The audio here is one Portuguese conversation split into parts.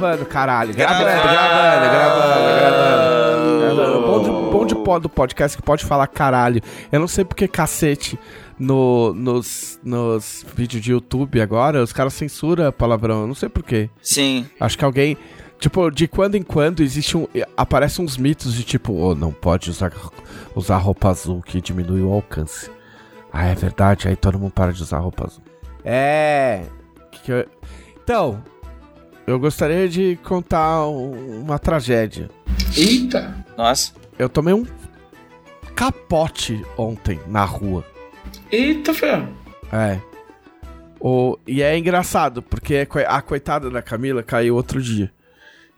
Gravando, caralho. Gravando, gravando, gravando, gravando. Bom, de, bom de pó do podcast que pode falar caralho. Eu não sei porque cacete no, nos, nos vídeos de YouTube agora, os caras censuram palavrão. Eu não sei porquê. Sim. Acho que alguém. Tipo, de quando em quando existe um. Aparecem uns mitos de tipo, oh, não pode usar, usar roupa azul que diminui o alcance. Ah, é verdade, aí todo mundo para de usar roupa azul. É. que eu- Então, eu gostaria de contar um- uma tragédia. Eita! Nossa. Eu tomei um capote ontem na rua. Eita, ferro! É. O, e é engraçado, porque a coi- a coitada da Camila caiu outro dia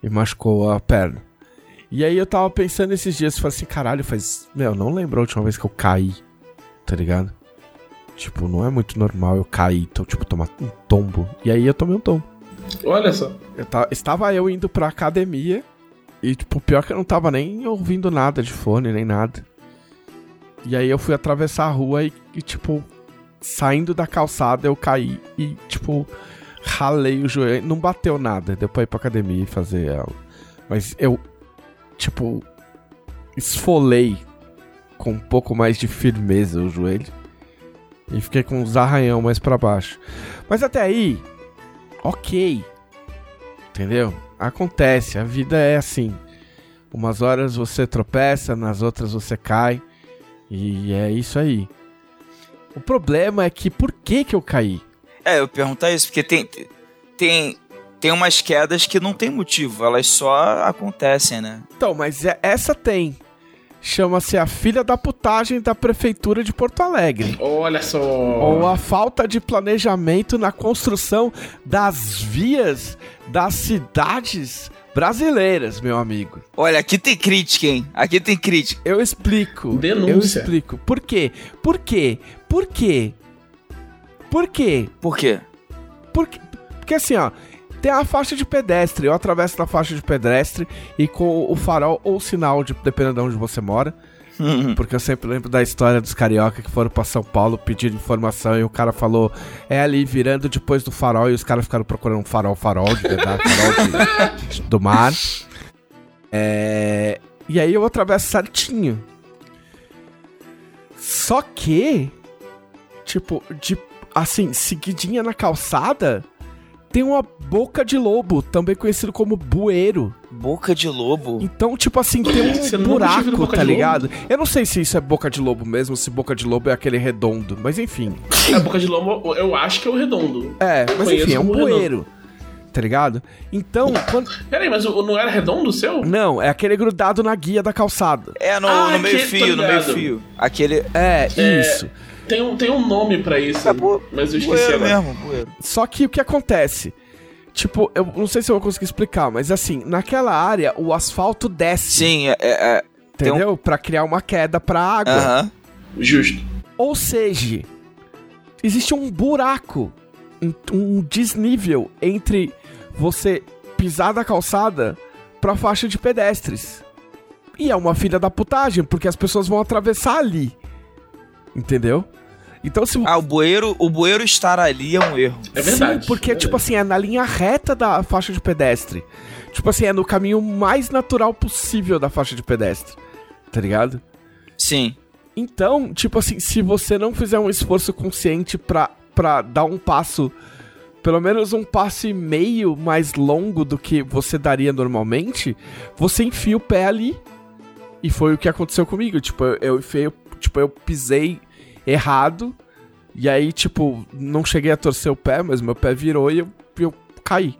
e machucou a perna. E aí eu tava pensando esses dias, falei assim, caralho, faz. Meu, não lembro a última vez que eu caí, tá ligado? Tipo, não é muito normal eu cair, então, tipo, tomar um tombo. E aí eu tomei um tombo. Olha só. Eu ta- estava eu indo pra academia e, tipo, pior que eu não tava nem ouvindo nada de fone, nem nada. E aí eu fui atravessar a rua e, e, tipo, saindo da calçada eu caí e, tipo, ralei o joelho. Não bateu nada, deu pra ir pra academia e fazer ela. Mas eu, tipo, esfolei com um pouco mais de firmeza o joelho. E fiquei com uns arranhão mais pra baixo. Mas até aí, ok. Entendeu? Acontece, a vida é assim. Umas horas você tropeça, nas outras você cai. E é isso aí. O problema é que por que que eu caí? É, eu perguntar isso, porque tem, tem, tem umas quedas que não tem motivo, elas só acontecem, né? Então, mas é- essa tem. Chama-se a filha da putagem da prefeitura de Porto Alegre. Olha só. Ou a falta de planejamento na construção das vias das cidades brasileiras, meu amigo. Olha, aqui tem crítica, hein? Aqui tem crítica. Eu explico. Denúncia. Eu explico. Por quê? Por quê? Por quê? Por quê? Por quê? Porque, porque assim, ó, tem a faixa de pedestre. Eu atravesso na faixa de pedestre e com o farol ou sinal, de, dependendo de onde você mora. Porque eu sempre lembro da história dos carioca que foram pra São Paulo pedir informação e o cara falou, é ali virando depois do farol e os caras ficaram procurando um farol, farol de verdade, farol de- do mar. É, E aí eu atravesso certinho. Só que, tipo, de assim, seguidinha na calçada, tem uma boca de lobo, também conhecido como bueiro. Boca de lobo. Então, tipo assim, tem Você um visto buraco, tá ligado? Eu não sei se isso é boca de lobo mesmo, se boca de lobo é aquele redondo, mas enfim. A boca de lobo, eu acho que é o redondo. É, mas Conheço enfim, é um como redondo. bueiro. Tá ligado? Então, quando... Peraí, mas não era redondo o seu? Não, é aquele grudado na guia da calçada. É, no, Ah, no meio que- tô fio, no meio fio. Aquele. É, É, isso. Tem um, tem um nome pra isso, É mas eu esqueci bueiro agora. mesmo, bueiro. Só que o que acontece? Tipo, eu não sei se eu vou conseguir explicar, mas assim, naquela área o asfalto desce, Sim, é. é, é tem um- entendeu? Pra criar uma queda pra água. Aham. Justo. Ou seja, existe um buraco, um, um desnível entre você pisar da calçada pra faixa de pedestres. E é uma filha da putagem, porque as pessoas vão atravessar ali. Entendeu? Então se Ah, o bueiro, o bueiro estar ali é um erro. É verdade. Sim, porque, é tipo assim, é na linha reta da faixa de pedestre. Tipo assim, é no caminho mais natural possível da faixa de pedestre. Tá ligado? Sim. Então, tipo assim, se você não fizer um esforço consciente pra, pra dar um passo, pelo menos um passo e meio mais longo do que você daria normalmente, você enfia o pé ali. E foi o que aconteceu comigo. Tipo, eu, eu enfiei, tipo, eu pisei errado. E aí, tipo, não cheguei a torcer o pé, mas meu pé virou e eu, eu caí.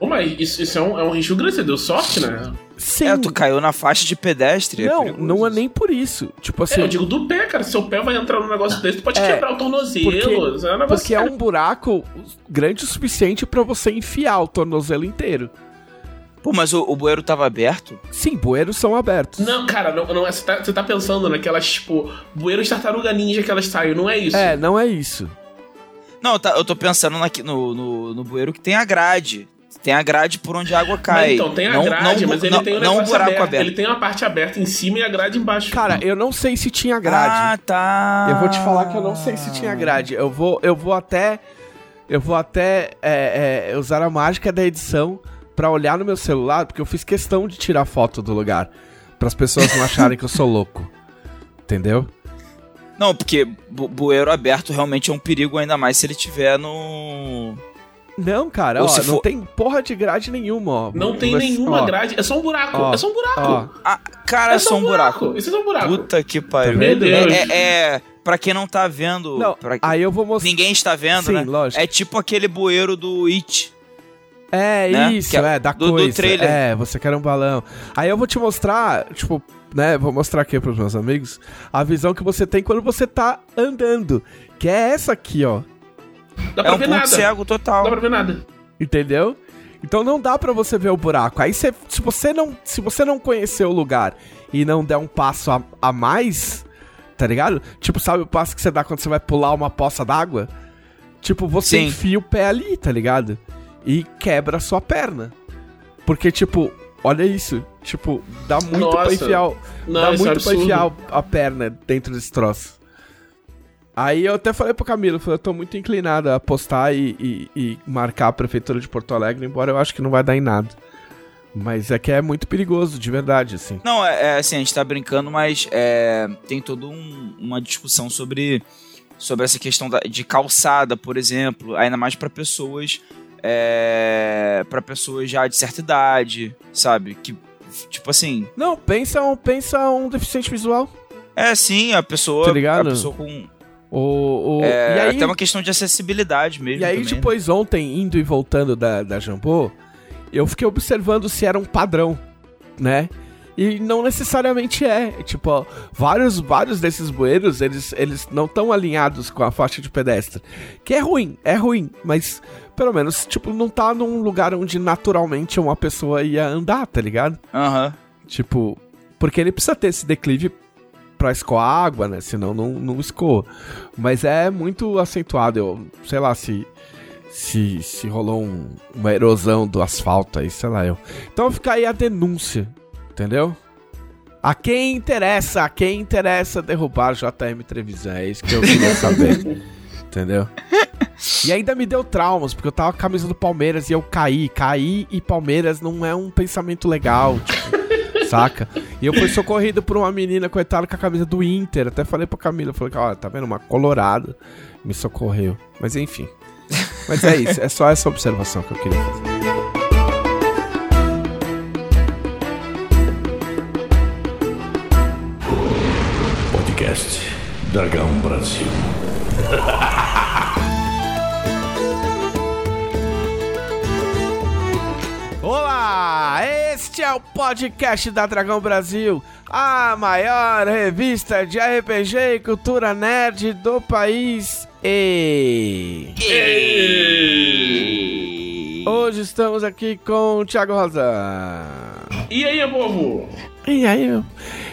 Ô, mas isso, isso é, um, é um risco grande, você deu sorte, né? Sim. É, tu caiu na faixa de pedestre. não, perigoso não é nem por isso. Tipo assim. É, eu digo do pé, cara. Seu pé vai entrar num negócio desse, tu pode É, quebrar o tornozelo. porque- é um negócio Porque é um buraco grande o suficiente pra você enfiar o tornozelo inteiro. Pô, mas o, o bueiro tava aberto? Sim, bueiros são abertos. Não, cara, não, não é, você, tá, você tá pensando naquelas, tipo, bueiros tartaruga ninja que elas saem, não é isso. É, não é isso. Não, tá, eu tô pensando naqui- no, no, no bueiro que tem a grade. Tem a grade por onde a água cai. Mas então, tem a não, grade, não, mas ele não, tem um não um negócio buraco aberto. aberto. Ele tem uma parte aberta em cima e a grade embaixo. Cara, eu não sei se tinha grade. Ah, tá. Eu vou te falar que eu não sei se tinha grade. Eu vou, eu vou até. Eu vou até é, é, usar a mágica da edição pra olhar no meu celular, porque eu fiz questão de tirar foto do lugar. Para as pessoas não acharem que eu sou louco. Entendeu? Não, porque bu bueiro aberto realmente é um perigo, ainda mais se ele tiver no. Não, cara, ó, se não for- tem porra de grade nenhuma, ó. Não tem Mas, nenhuma ó, grade. É só um buraco. ó, é só um buraco. Ah, cara, é só um buraco. Isso é só um buraco. Puta que pariu. Tá Meu vendo? Deus. É, é, é, pra quem não tá vendo. Não, pra- aí eu vou mostrar. Ninguém está vendo, Sim, né? lógico. É tipo aquele bueiro do It. É, né? isso, Que é é, da do- do coisa. trailer. É, você quer um balão. Aí eu vou te mostrar, tipo, né, vou mostrar aqui pros meus amigos, a visão que você tem quando você tá andando, que é essa aqui, ó. Dá É pra um ver ponto nada. cego Não total. dá pra ver nada. Entendeu? Então não dá pra você ver o buraco. Aí você, se você não, se você não conhecer o lugar e não der um passo a, a mais, tá ligado? Tipo, sabe o passo que você dá quando você vai pular uma poça d'água? Tipo, você Sim. enfia o pé ali, tá ligado? E quebra a sua perna. Porque tipo, olha isso, tipo, dá muito pra Nossa. enfiar, o- Não, dá é muito pra absurdo. enfiar a perna dentro desse troço. Aí eu até falei pro Camilo, eu falei, eu tô muito inclinado a postar e, e- e marcar a prefeitura de Porto Alegre, embora eu acho que não vai dar em nada. Mas é que é muito perigoso, de verdade, assim. Não, é, é assim, a gente tá brincando, mas é, tem toda um- uma discussão sobre, sobre essa questão da- de calçada, por exemplo, ainda mais pra pessoas é, para pessoas já de certa idade, sabe? Que tipo assim, Não, pensa um, pensa um deficiente visual. é sim, a pessoa, Tá ligado? a pessoa com O, o- é, e aí, até uma questão de acessibilidade mesmo e aí também, né? depois, ontem, indo e voltando da, da Jambô, eu fiquei observando se era um padrão, né? E não necessariamente é. Tipo, ó, vários, vários desses bueiros, eles, eles não estão alinhados com a faixa de pedestre. Que é ruim, é ruim, mas pelo menos, tipo, não tá num lugar onde naturalmente uma pessoa ia andar, tá ligado? Aham. Tipo, porque ele precisa ter esse declive pra escoar água, né? Senão não, não escoa. Mas é muito acentuado. Eu sei lá se. Se, se rolou um- uma erosão do asfalto aí, sei lá eu. Então fica aí a denúncia, entendeu? A quem interessa, a quem interessa derrubar JM Trevisan, é isso que eu queria saber. entendeu? E ainda me deu traumas, porque eu tava com a camisa do Palmeiras e eu caí. Caí e Palmeiras não é um pensamento legal, tipo, saca? E eu fui socorrido por uma menina, coitada, com a camisa do Inter. Até falei pra Camila, falei, olha, tá vendo? Uma colorada me socorreu. Mas enfim. Mas é isso, é só essa observação que eu queria fazer. Podcast Dragão Brasil. este é o podcast da Dragão Brasil, a maior revista de RPG e cultura nerd do país. E hoje estamos aqui com o Thiago Rosa. E aí, povo? E aí, meu?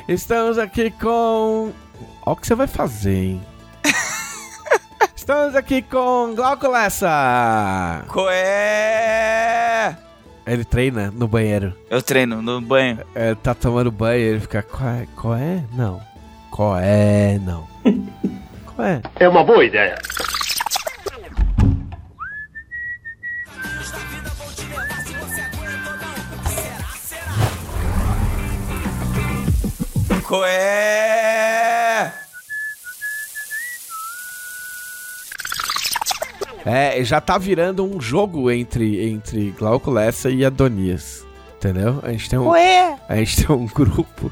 Estamos aqui com. Olha o que você vai fazer, hein? Estamos aqui com Glauco Lessa. Qual é? Ele treina no banheiro. Eu treino no banho. É, tá tomando banho ele fica. Qual é? Qual é? Não. Qual é? Não. Qual é? É uma boa ideia. Qual é? É, já tá virando um jogo entre, entre Glauco Lessa e Adonias. Entendeu? A gente tem um. A gente tem um grupo.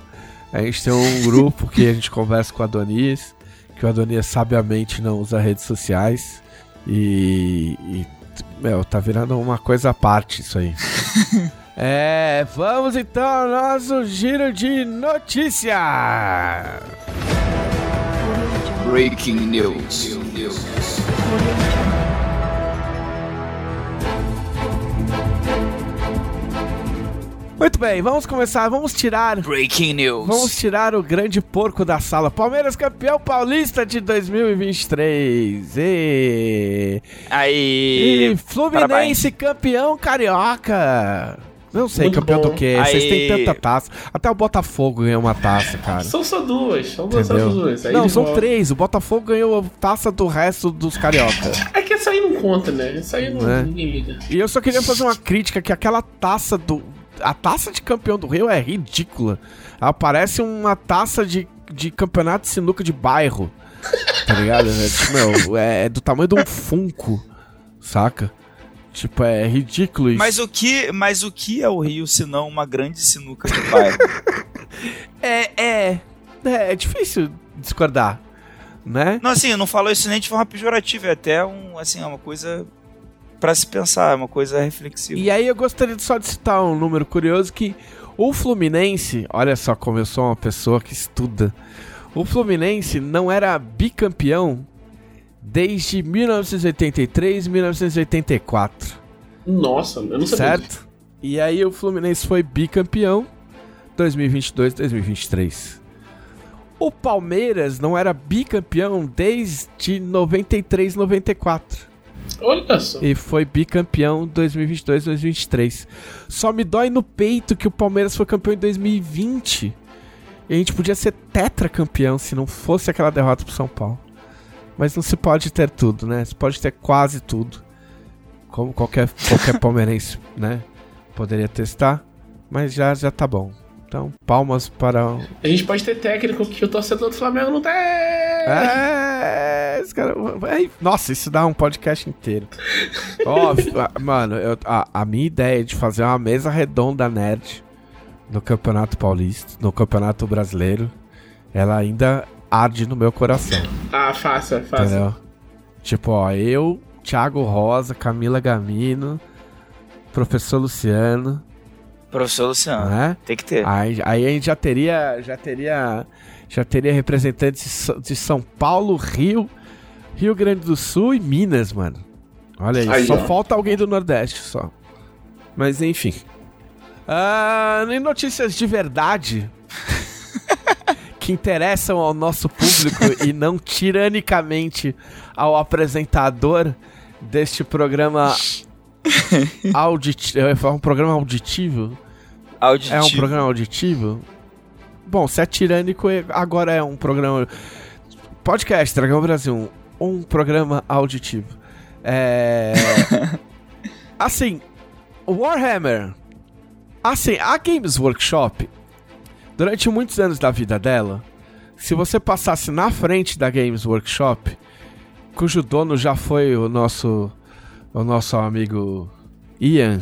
A gente tem um grupo que a gente conversa com o Adonias. Que o Adonias sabiamente não usa redes sociais. E. e meu, tá virando uma coisa à parte isso aí. é, vamos então ao nosso giro de notícias. Breaking news. Muito bem, vamos começar. Vamos tirar. Breaking news. Vamos tirar o grande porco da sala. Palmeiras campeão paulista de 2023. E, Aí. e Fluminense campeão carioca. Não sei, Muito campeão bom. do quê? Vocês têm Aí. tanta taça. Até o Botafogo ganhou uma taça, cara. São só duas, são duas, só duas. Aí Não, são volta. três. O Botafogo ganhou a taça do resto dos carioca. É que essa aí não conta, né? Essa aí não, Né? ninguém liga. E eu só queria fazer uma crítica que aquela taça do. A taça de campeão do Rio é ridícula. Ela parece uma taça de, de campeonato de sinuca de bairro. Tá ligado? É, tipo, meu, é, é do tamanho de um Funko. Saca? Tipo, é ridículo isso. Mas o que, mas o que é o Rio se não uma grande sinuca de bairro? É, é. É, é difícil discordar. Né? não, assim, eu não falo isso nem de forma pejorativa, é até um, assim, é uma coisa pra se pensar, é uma coisa reflexiva. E aí eu gostaria só de citar um número curioso que o Fluminense, olha só como eu sou uma pessoa que estuda. O Fluminense não era bicampeão desde 1983, 1984, Nossa, eu não sabia. disso. certo? E aí o Fluminense foi bicampeão 2022, 2023. O Palmeiras não era bicampeão desde 93, 94. Olha só. E foi bicampeão 2022, 2023. Só me dói no peito que o Palmeiras foi campeão em 2020. E a gente podia ser tetracampeão se não fosse aquela derrota pro São Paulo. Mas não se pode ter tudo, né? Se pode ter quase tudo. Como qualquer, qualquer palmeirense, né? Poderia testar. Mas já, já tá bom. Então, palmas para. A gente pode ter técnico que o torcedor do Flamengo não tem. É, esse cara. é, Nossa, isso dá um podcast inteiro. A- mano, eu- a, a minha ideia de fazer uma mesa redonda nerd no Campeonato Paulista, no Campeonato Brasileiro, ela ainda arde no meu coração, Ah, faça, faça. entendeu? Tipo, ó, eu, Thiago Rosa, Camila Gamino, Professor Luciano, Professor Luciano, né? tem que ter. Aí, aí a gente já teria, já teria, já teria representantes de São Paulo, Rio, Rio Grande do Sul e Minas, mano. Olha aí, Aí, só ó. falta alguém do Nordeste só. Mas enfim. Ah, em notícias de verdade que interessam ao nosso público e não tiranicamente ao apresentador deste programa auditivo, eu ia falar um programa auditivo, Auditivo. é um programa auditivo? Bom, se é tirânico, agora é um programa. Podcast Dragão Brasil, um, um programa auditivo. É. assim, Warhammer. Assim, a Games Workshop, durante muitos anos da vida dela, se você passasse na frente da Games Workshop, cujo dono já foi o nosso, o nosso amigo Ian,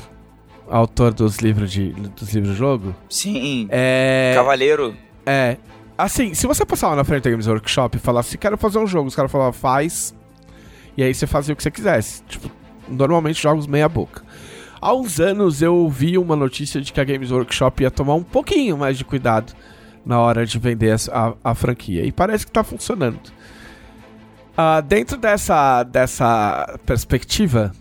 autor dos livros de dos livros de jogo, Sim, é Cavaleiro. é assim, se você passar lá na frente da Games Workshop e falasse, quero fazer um jogo, os caras falavam, faz. E aí você fazia o que você quisesse. Tipo, normalmente jogos meia boca. Há uns anos eu ouvi uma notícia de que a Games Workshop ia tomar um pouquinho mais de cuidado na hora de vender as- a, a franquia. E parece que tá funcionando. Ah, dentro dessa, dessa perspectiva,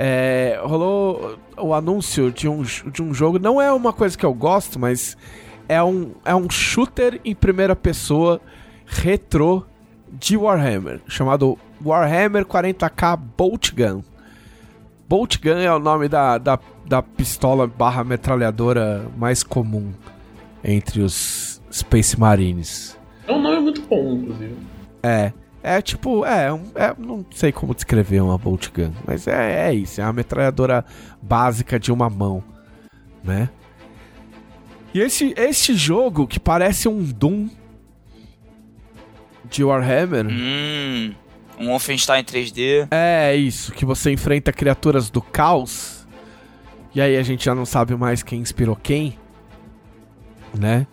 é, rolou o anúncio de um, de um jogo. Não é uma coisa que eu gosto, mas é um, é um shooter em primeira pessoa retrô de Warhammer, chamado Warhammer 40k Bolt Gun. Bolt Gun é o nome da, da, da pistola barra metralhadora mais comum entre os Space Marines. É um nome muito bom, inclusive. É. É tipo, é, é, não sei como descrever uma bolt gun, mas é, é isso, é uma metralhadora básica de uma mão, né? E esse, esse jogo que parece um Doom de Warhammer, Hum, um Wolfenstein 3D. é isso, que você enfrenta criaturas do caos, e aí a gente já não sabe mais quem inspirou quem, né?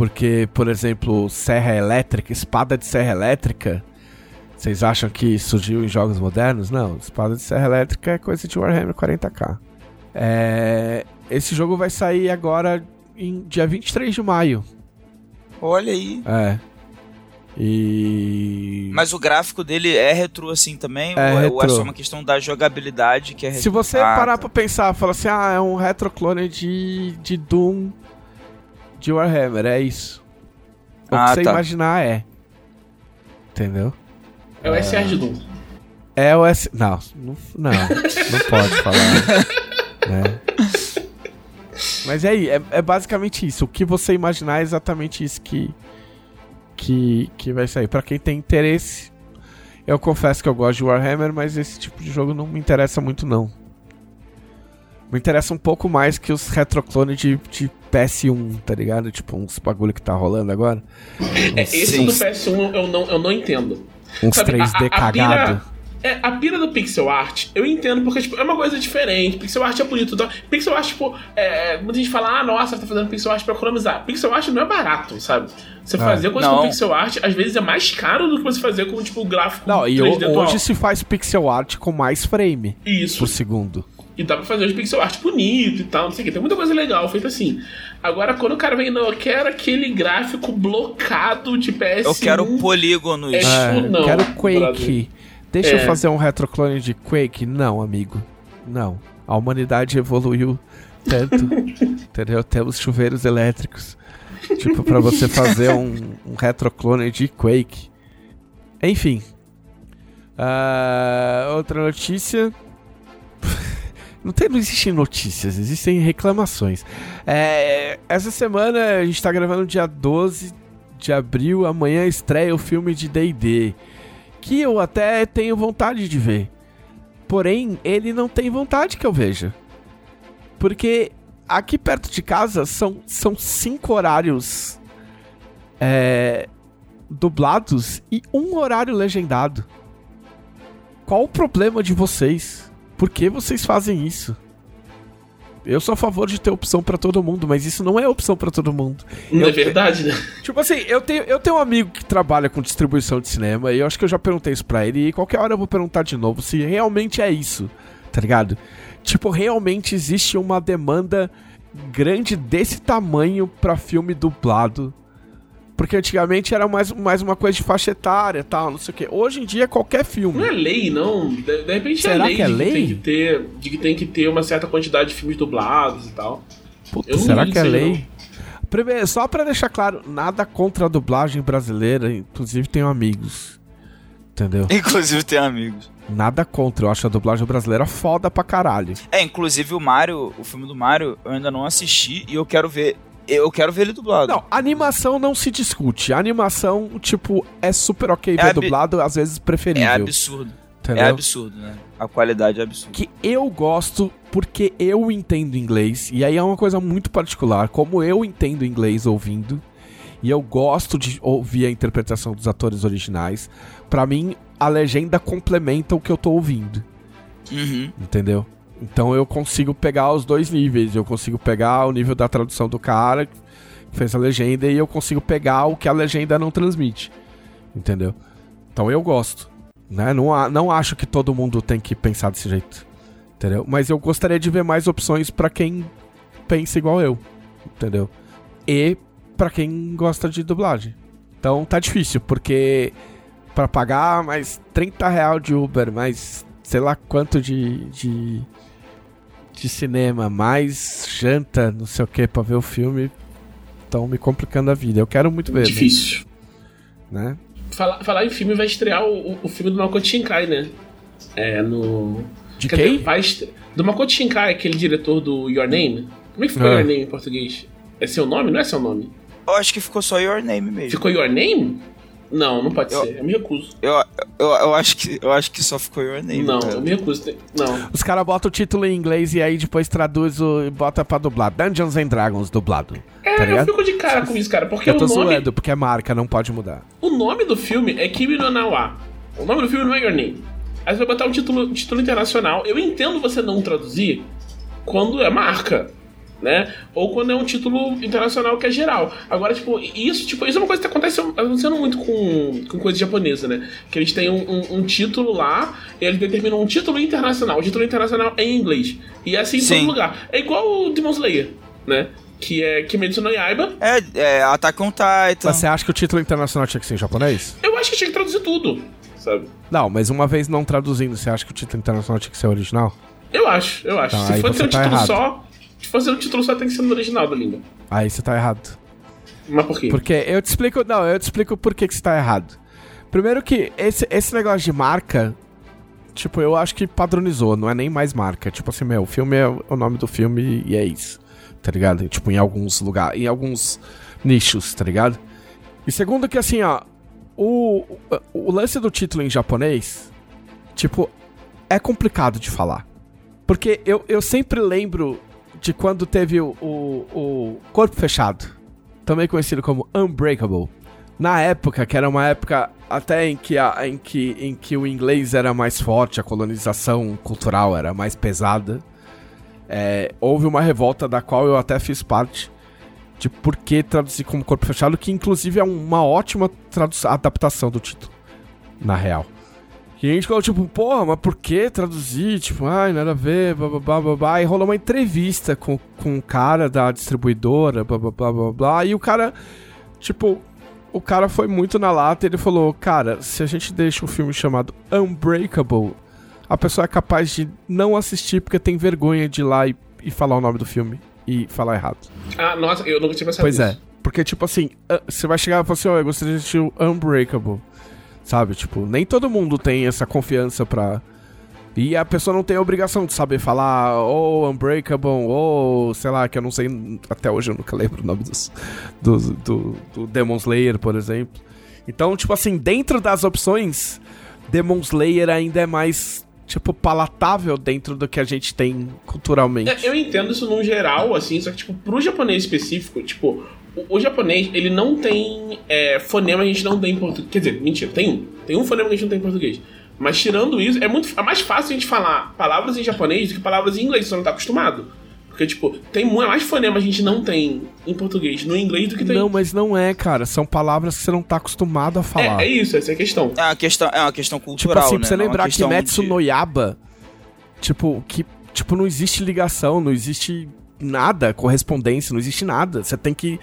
Porque, por exemplo, serra elétrica, espada de serra elétrica, vocês acham que surgiu em jogos modernos? Não, espada de serra elétrica é coisa de Warhammer 40k. É, esse jogo vai sair agora em dia 23 de maio. Olha aí. É. E Mas o gráfico dele é retrô assim também? É ou, é- ou é só uma questão da jogabilidade que é retrô? Se você Ah, parar tá. pra pensar, fala assim, ah, é um retroclone de, de Doom de Warhammer, é isso. O Ah, que você tá. imaginar é. Entendeu? É o SR de Doom. É o S. Não, não, não, não pode falar. né? Mas é aí, é, é basicamente isso. O que você imaginar é exatamente isso que, que, que vai sair. Pra quem tem interesse, eu confesso que eu gosto de Warhammer, mas esse tipo de jogo não me interessa muito, não. Me interessa um pouco mais que os retroclones de, de PS1, tá ligado? Tipo, uns bagulho que tá rolando agora. É, esse Sim. do PS1 eu não, eu não entendo. Uns Sabe, 3D a- a- a cagado. pira- É, a pira do pixel art, eu entendo, porque tipo, é uma coisa diferente. Pixel art é bonito. Então, pixel art, tipo, é, muita gente fala, ah, nossa, tá fazendo pixel art pra economizar. Pixel art não é barato, sabe? Você É. fazer coisa Não. com pixel art, às vezes é mais caro do que você fazer com, tipo, gráfico Não, e 3D ho- atual. hoje se faz pixel art com mais frame Isso. por segundo. E dá pra fazer os pixel art bonito e tal, não sei o que. Tem muita coisa legal feita assim. Agora, quando o cara vem, não, eu quero aquele gráfico blocado de PS1. Eu quero polígonos. É, É, não, quero Quake. brother. Deixa eu É. fazer um retroclone de Quake? Não, amigo. Não. A humanidade evoluiu tanto. entendeu? Temos chuveiros elétricos. Tipo, pra você fazer um, um retroclone de Quake. Enfim. Ah, outra notícia. Não, tem, não existem notícias, existem reclamações. É, essa semana a gente tá gravando dia 12 de abril. Amanhã estreia o filme de DD. Que eu até tenho vontade de ver. Porém, ele não tem vontade que eu veja. Porque aqui perto de casa são, são cinco horários é, dublados e um horário legendado. Qual o problema de vocês? Por que vocês fazem isso? Eu sou a favor de ter opção pra todo mundo, mas isso não é opção pra todo mundo. Não é Eu- verdade, né? Tipo assim, eu tenho, eu tenho um amigo que trabalha com distribuição de cinema e eu acho que eu já perguntei isso pra ele e qualquer hora eu vou perguntar de novo se realmente é isso, tá ligado? Tipo, realmente existe uma demanda grande desse tamanho pra filme dublado. Porque antigamente era mais, mais uma coisa de faixa etária e tal, não sei o que. Hoje em dia, qualquer Não filme. é lei, não. De, de repente Será é lei, que é de, lei? Que tem que ter, de que tem que ter uma certa quantidade de filmes dublados e tal. Puta, eu não será que é lei? Primeiro, só pra deixar claro, nada contra a dublagem brasileira, inclusive tenho amigos. Entendeu? Inclusive tem amigos. Nada contra, eu acho a dublagem brasileira foda pra caralho. É, inclusive o Mario, o filme do Mario, eu ainda não assisti e eu quero ver. Eu quero ver ele dublado. Não, animação não se discute. A animação, tipo, é super ok ver É abi- dublado, às vezes é preferível. absurdo. entendeu? É absurdo, né? A qualidade é absurda. Que eu gosto porque eu entendo inglês. E aí é uma coisa muito particular. Como eu entendo inglês ouvindo. E eu gosto de ouvir a interpretação dos atores originais. Pra mim, a legenda complementa o que eu tô ouvindo. Uhum. Entendeu? Então eu consigo pegar os dois níveis. Eu consigo pegar o nível da tradução do cara que fez a legenda e eu consigo pegar o que a legenda não transmite. Entendeu? Então eu gosto. Né? Não, não acho que todo mundo tem que pensar desse jeito. Entendeu? Mas eu gostaria de ver mais opções pra quem pensa igual eu. Entendeu? E pra quem gosta de dublagem. Então tá difícil, porque pra pagar mais 30 real de Uber, mais sei lá quanto de, de, de cinema, mais janta, não sei o que, pra ver o filme, estão me complicando a vida. Eu quero muito ver, Difícil. né? Falar, falar em filme vai estrear o, o- filme do Makoto Shinkai, né? É no. De quem? dizer, vai estre... Do Makoto Shinkai, aquele diretor do Your Name. Como é que ficou Ah. Your Name em português? É seu nome? Não é seu nome? Eu acho que ficou só Your Name mesmo. Ficou Your Name? Não, não pode Eu- ser. Eu me recuso. Eu, eu, eu, acho que, eu acho que só ficou Your Name. não, cara. eu me recuso. Não. Os caras botam o título em inglês e aí depois traduz o, e bota pra dublar. Dungeons and Dragons dublado. É, tá eu ligado? fico de cara com isso, cara, porque Eu tô o nome, zoando, porque é marca, não pode mudar. o nome do filme é Kimi no Nawa. O nome do filme não é Your Name. Aí você vai botar um título, um título internacional. Eu entendo você não traduzir quando é marca, né? Ou quando é um título internacional que é geral. Agora, tipo, isso, tipo, isso é uma coisa que acontece acontecendo muito com, com coisa japonesa, né? Que eles têm um, um- um título lá, e eles determinam um título internacional. O título internacional é em inglês. E é assim em todo lugar. É igual o Demon Slayer, né? Que é Kimetsu no Yaiba. É, é Attack on Titan. Mas você acha que o título internacional tinha que ser em japonês? Eu acho que tinha que traduzir tudo, sabe? Não, mas uma vez não traduzindo, você acha que o título internacional tinha que ser original? Eu acho, eu acho. Tá, se for ser um tá título errado. só. Ser um título só, tem que ser no original da língua. Aí você tá errado. Mas por quê? Porque eu te explico. Não, eu te explico por que, que você tá errado. Primeiro que esse, esse negócio de marca. Tipo, eu acho que padronizou, não é nem mais marca. Tipo assim, meu, o filme é o nome do filme e é isso. Tá ligado? Tipo, em alguns lugares, em alguns nichos, tá ligado? E segundo que assim, ó, o, o, o lance do título em japonês, tipo, é complicado de falar. Porque eu, eu sempre lembro de quando teve o, o, Corpo Fechado, também conhecido como Unbreakable. Na época, que era uma época até em que, a, em, que, em que o inglês era mais forte, a colonização cultural era mais pesada, é, houve uma revolta da qual eu até fiz parte de por que traduzir como Corpo Fechado, que inclusive é uma ótima adaptação do título, na real. E a gente falou, tipo, porra, mas por que traduzir? Tipo, ai, nada a ver, blá blá blá blá blá. E rolou uma entrevista com, com um cara da distribuidora, blá blá blá blá blá. E o cara, tipo, o cara foi muito na lata e ele falou, cara, se a gente deixa um filme chamado Unbreakable, a pessoa é capaz de não assistir porque tem vergonha de ir lá e, e falar o nome do filme e falar errado. Ah, nossa, eu nunca tinha pensado Pois nisso. é. Porque, tipo assim, ah, você vai chegar e falar assim, ó, eu gostaria de assistir o Unbreakable. Sabe? Tipo, nem todo mundo tem essa confiança pra. E a pessoa não tem a obrigação de saber falar, ou Unbreakable, ou sei lá, que eu não sei. Até hoje eu nunca lembro o nome dos- do, do Demon Slayer, por exemplo. Então, tipo assim, dentro das opções, Demon Slayer ainda é mais, tipo, palatável dentro do que a gente tem culturalmente. É, eu entendo isso num geral, assim, só que, tipo, pro japonês específico, tipo, o, o japonês, ele não tem é, fonema que a gente não tem em português. Quer dizer, mentira, tem um. Tem um fonema que a gente não tem em português. Mas tirando isso, é muito é mais fácil a gente falar palavras em japonês do que palavras em inglês, se você não tá acostumado. Porque, tipo, tem é mais fonema a gente não tem em português no inglês do que tem. Não, mas não é, cara. São palavras que você não tá acostumado a falar. é, é isso, essa é a questão. É uma questão, é uma questão Tipo cultural, assim, né? pra você Não é lembrar que questão Metsu de- no Yaba, tipo, que tipo, não existe ligação, não existe nada, correspondência, não existe nada. Você tem que.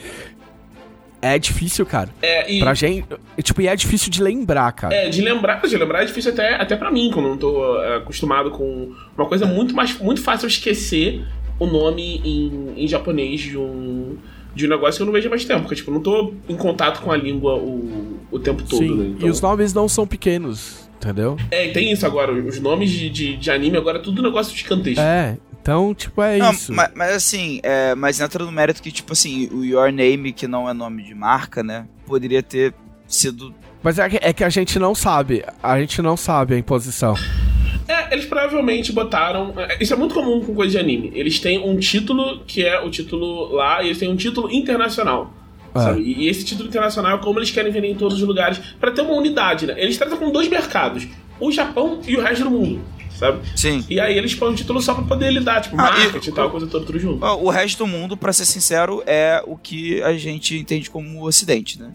É difícil, cara. É, e, Pra gente. Tipo, e é difícil de lembrar, cara. É, de lembrar, de lembrar é difícil até, até pra mim, que eu não tô é, acostumado com uma coisa muito mais muito fácil esquecer o nome em, em japonês de um de um negócio que eu não vejo há mais tempo, porque tipo, eu não tô em contato com a língua o, o tempo todo, Sim, né? Então, e os nomes não são pequenos, entendeu? É, e tem isso agora, os nomes de, de, de anime agora é tudo negócio gigantesco. É, então, tipo, é Não, isso. mas, mas assim, é, mas entra no mérito que, tipo assim, o Your Name, que não é nome de marca, né? Poderia ter sido. Mas é que, é que a gente não sabe. A gente não sabe a imposição. É, eles provavelmente botaram. é, Isso é muito comum com coisa de anime. Eles têm um título que é o título lá, e eles têm um título internacional. É. Sabe? E esse título internacional é como eles querem vender em todos os lugares, pra ter uma unidade, né? Eles tratam com dois mercados: o Japão e o resto do mundo, sabe? Sim. E aí eles põem o título só pra poder lidar, tipo, Ah, e- marketing e tal, coisa toda, tudo junto. Ó, O resto do mundo, pra ser sincero, é o que a gente entende como o Ocidente, né?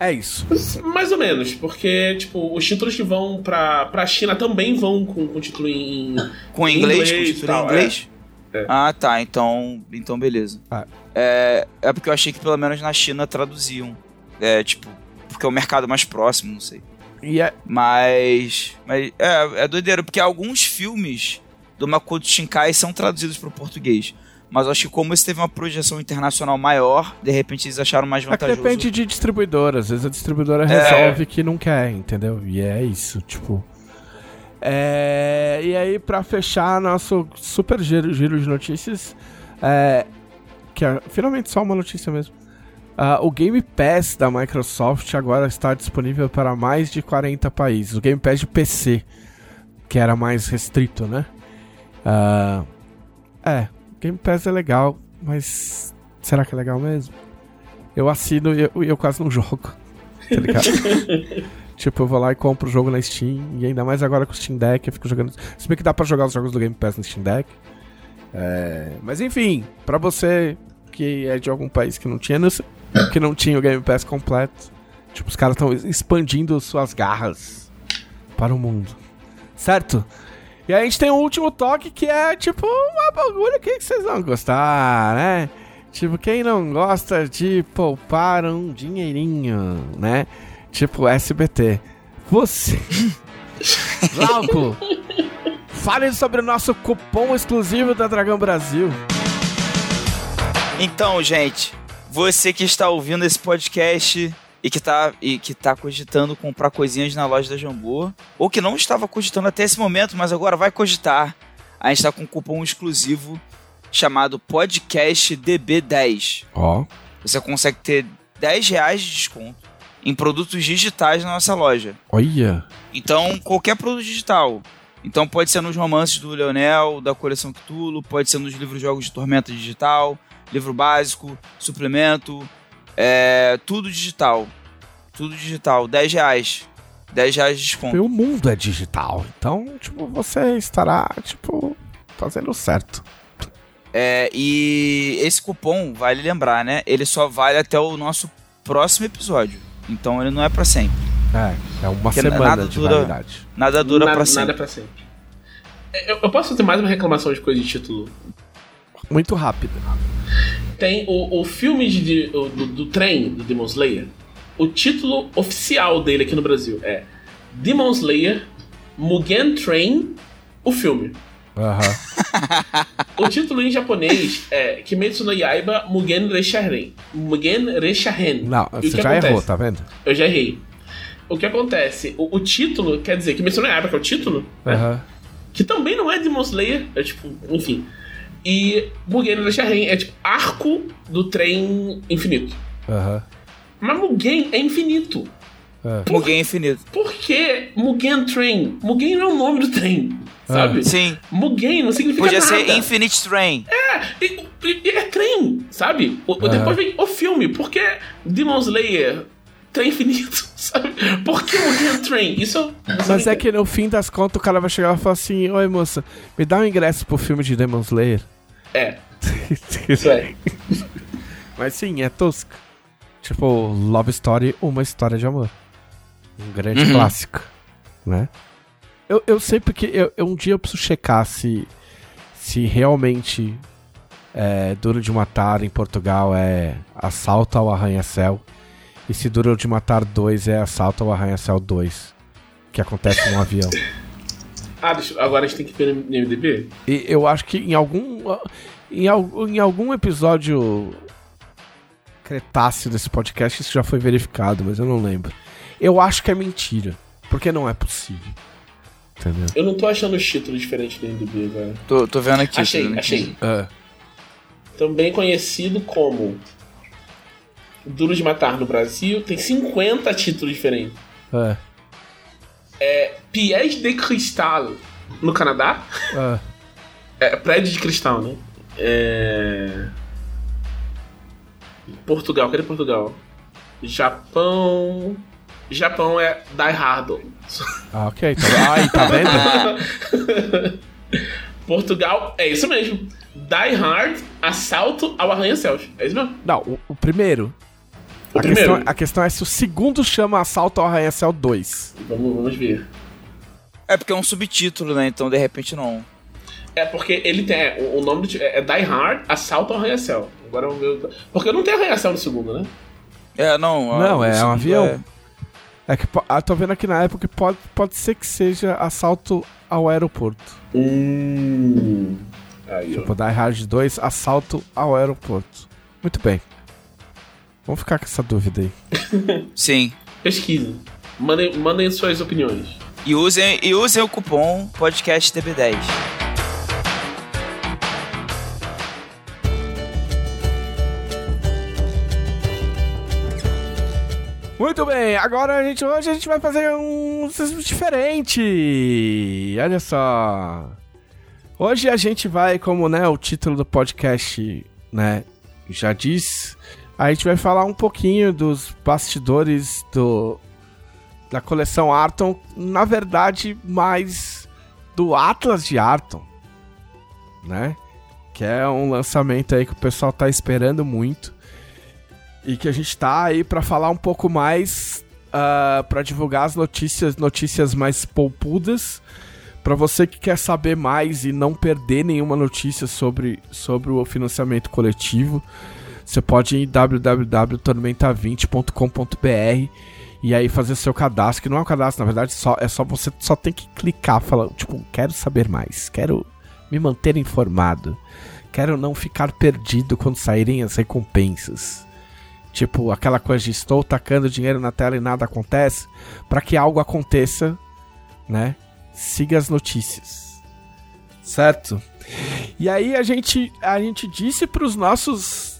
É isso. Mais ou menos, porque, tipo, os títulos que vão pra, pra China também vão com, com título em. Com Em inglês, inglês com título em tal, inglês? É. É. Ah, tá. Então, então beleza. Ah. É, é porque eu achei que pelo menos na China traduziam. É, tipo, porque é o mercado mais próximo, não sei. E é. Mas. Mas é, é doideira, porque alguns filmes do Makoto Shinkai são traduzidos para o português. Mas acho que como esse teve uma projeção internacional maior, de repente eles acharam mais É vantajoso. depende de distribuidora. Às vezes a distribuidora resolve que não quer, entendeu? E é isso, tipo. É, e aí, pra fechar nosso super giro, giro de notícias, é, que é finalmente só uma notícia mesmo. Ah, o Game Pass da Microsoft agora está disponível para mais de 40 países. O Game Pass de PC, que era mais restrito, né? Ah, é, Game Pass é legal, mas será que é legal mesmo? Eu assino e eu, eu quase não jogo, tá ligado? tipo, eu vou lá e compro o jogo na Steam, e ainda mais agora com o Steam Deck, eu fico jogando. Se bem que dá pra jogar os jogos do Game Pass no Steam Deck. É, mas enfim, pra você que é de algum país que não tinha, que não tinha o Game Pass completo, tipo, os caras estão expandindo suas garras para o mundo. Certo? E a gente tem um último toque que é tipo uma bagulho que vocês vão gostar, né? Tipo, quem não gosta de poupar um dinheirinho, né? Tipo SBT. Você. Glauco, fale sobre o nosso cupom exclusivo da Dragão Brasil. Então, gente, você que está ouvindo esse podcast e que tá, e que tá cogitando comprar coisinhas na loja da Jambô, ou que não estava cogitando até esse momento, mas agora vai cogitar, a gente está com um cupom exclusivo chamado Podcast DB10. Ó. Você consegue ter 10 reais de desconto em produtos digitais na nossa loja. Olha. Então, qualquer produto digital. Então, pode ser nos romances do Leonel, da coleção Cthulhu, pode ser nos livros jogos de Tormenta Digital, livro básico, suplemento, é, tudo digital. Tudo digital, 10 reais. 10 reais de desconto. O mundo é digital, então, tipo, você estará, tipo, fazendo certo. É, e esse cupom, vale lembrar, né? Ele só vale até o nosso próximo episódio. Então ele não é para sempre. É, é uma Porque semana nada de dura- validade. Nada dura nada, pra sempre. nada pra sempre. É, Eu, eu posso fazer mais uma reclamação de coisa de título? Muito rápido. Tem o, o filme de, do, do trem do Demon Slayer. O título oficial dele aqui no Brasil é Demon Slayer Mugen Train, o filme. Aham. O título em japonês é Kimetsu no Yaiba Mugen Reshahen. Mugen Reshahen. Não, E você já acontece? errou, tá vendo? Eu já errei. O que acontece? O, o título quer dizer Kimetsu no Yaiba, que é o título, né? Que também não é Demon Slayer, é tipo, enfim. E Mugen Reshahen é tipo arco do trem infinito. Aham. Mas Mugen é infinito. Mugen infinito. Por que Mugen Train? Mugen não é o nome do trem, sabe? Sim. Mugen não significa Podia nada. ser Infinite Train. É, e- e- é trem, sabe? O-. Depois vem o filme. Por que Demon Slayer? Trem infinito, sabe? Por que Mugen Train? Isso Mas é que no fim das contas o cara vai chegar e falar assim: Oi moça, me dá um ingresso pro filme de Demon Slayer. É, isso é. Mas sim, é tosco. Tipo, Love Story, uma história de amor. Um grande Uhum. clássico, né? Eu, eu sei porque eu, eu- um dia eu preciso checar se, se realmente é, Duro de Matar em Portugal é Assalto ao Arranha-Céu e se Duro de Matar 2 é Assalto ao Arranha-Céu 2, que acontece num avião. Ah, deixa- agora a gente tem que ver no MDB? E eu acho que em algum. Em, em algum episódio cretáceo desse podcast isso já foi verificado, mas eu não lembro. Eu acho que é mentira. Porque não é possível. Entendeu? Eu não tô achando os títulos diferentes do MDB, velho. Tô, tô vendo aqui. Achei, achei. É. Também conhecido como Duro de Matar no Brasil, tem 50 títulos diferentes. É. Piège de Cristal no Canadá. É. É, prédio de cristal, né? É... Portugal, cadê Portugal? Japão. Japão é Die Hard. Ah, ok. Tá, aí, tá vendo? Portugal é isso mesmo. Die Hard, assalto ao arranha-céus. É isso mesmo? Não, o, o primeiro. O a, primeiro. Questão, a questão é se o segundo chama Assalto ao Arranha-Céu 2. Vamos, vamos ver. É porque é um subtítulo, né? Então de repente não. É porque ele tem. é, O, nome do, é, é Die Hard, assalto ao arranha-céu. Agora vamos ver. Porque não tem arranha-céu no segundo, né? É, não. Não, é um avião. é- É que ah, tô vendo aqui na época que pode, pode ser que seja Assalto ao Aeroporto. Hum. Aí, ó. Tipo, Die Hard 2, Assalto ao Aeroporto. Muito bem. Vamos ficar com essa dúvida aí. Sim. Pesquisa. Mandem, mandem suas opiniões. E usem, e usem o cupom podcast TB10. Muito bem, agora a gente, hoje a gente vai fazer um diferente. Olha só. Hoje a gente vai, como né, o título do podcast né, já diz, a gente vai falar um pouquinho dos bastidores do da coleção Arton, na verdade, mais do Atlas de Arton, né? Que é um lançamento aí que o pessoal tá esperando muito e que a gente tá aí pra falar um pouco mais, uh, para divulgar as notícias, notícias mais poupudas. Pra você que quer saber mais e não perder nenhuma notícia sobre, sobre o financiamento coletivo, você pode ir em www.tormenta20.com.br E aí fazer seu cadastro, que não é um cadastro, na verdade, só, é só você só tem que clicar, falar, tipo, quero saber mais, quero me manter informado, quero não ficar perdido quando saírem as recompensas. Tipo, aquela coisa de estou tacando dinheiro na tela e nada acontece, para que algo aconteça, né? Siga as notícias. Certo? E aí a gente a gente disse para os nossos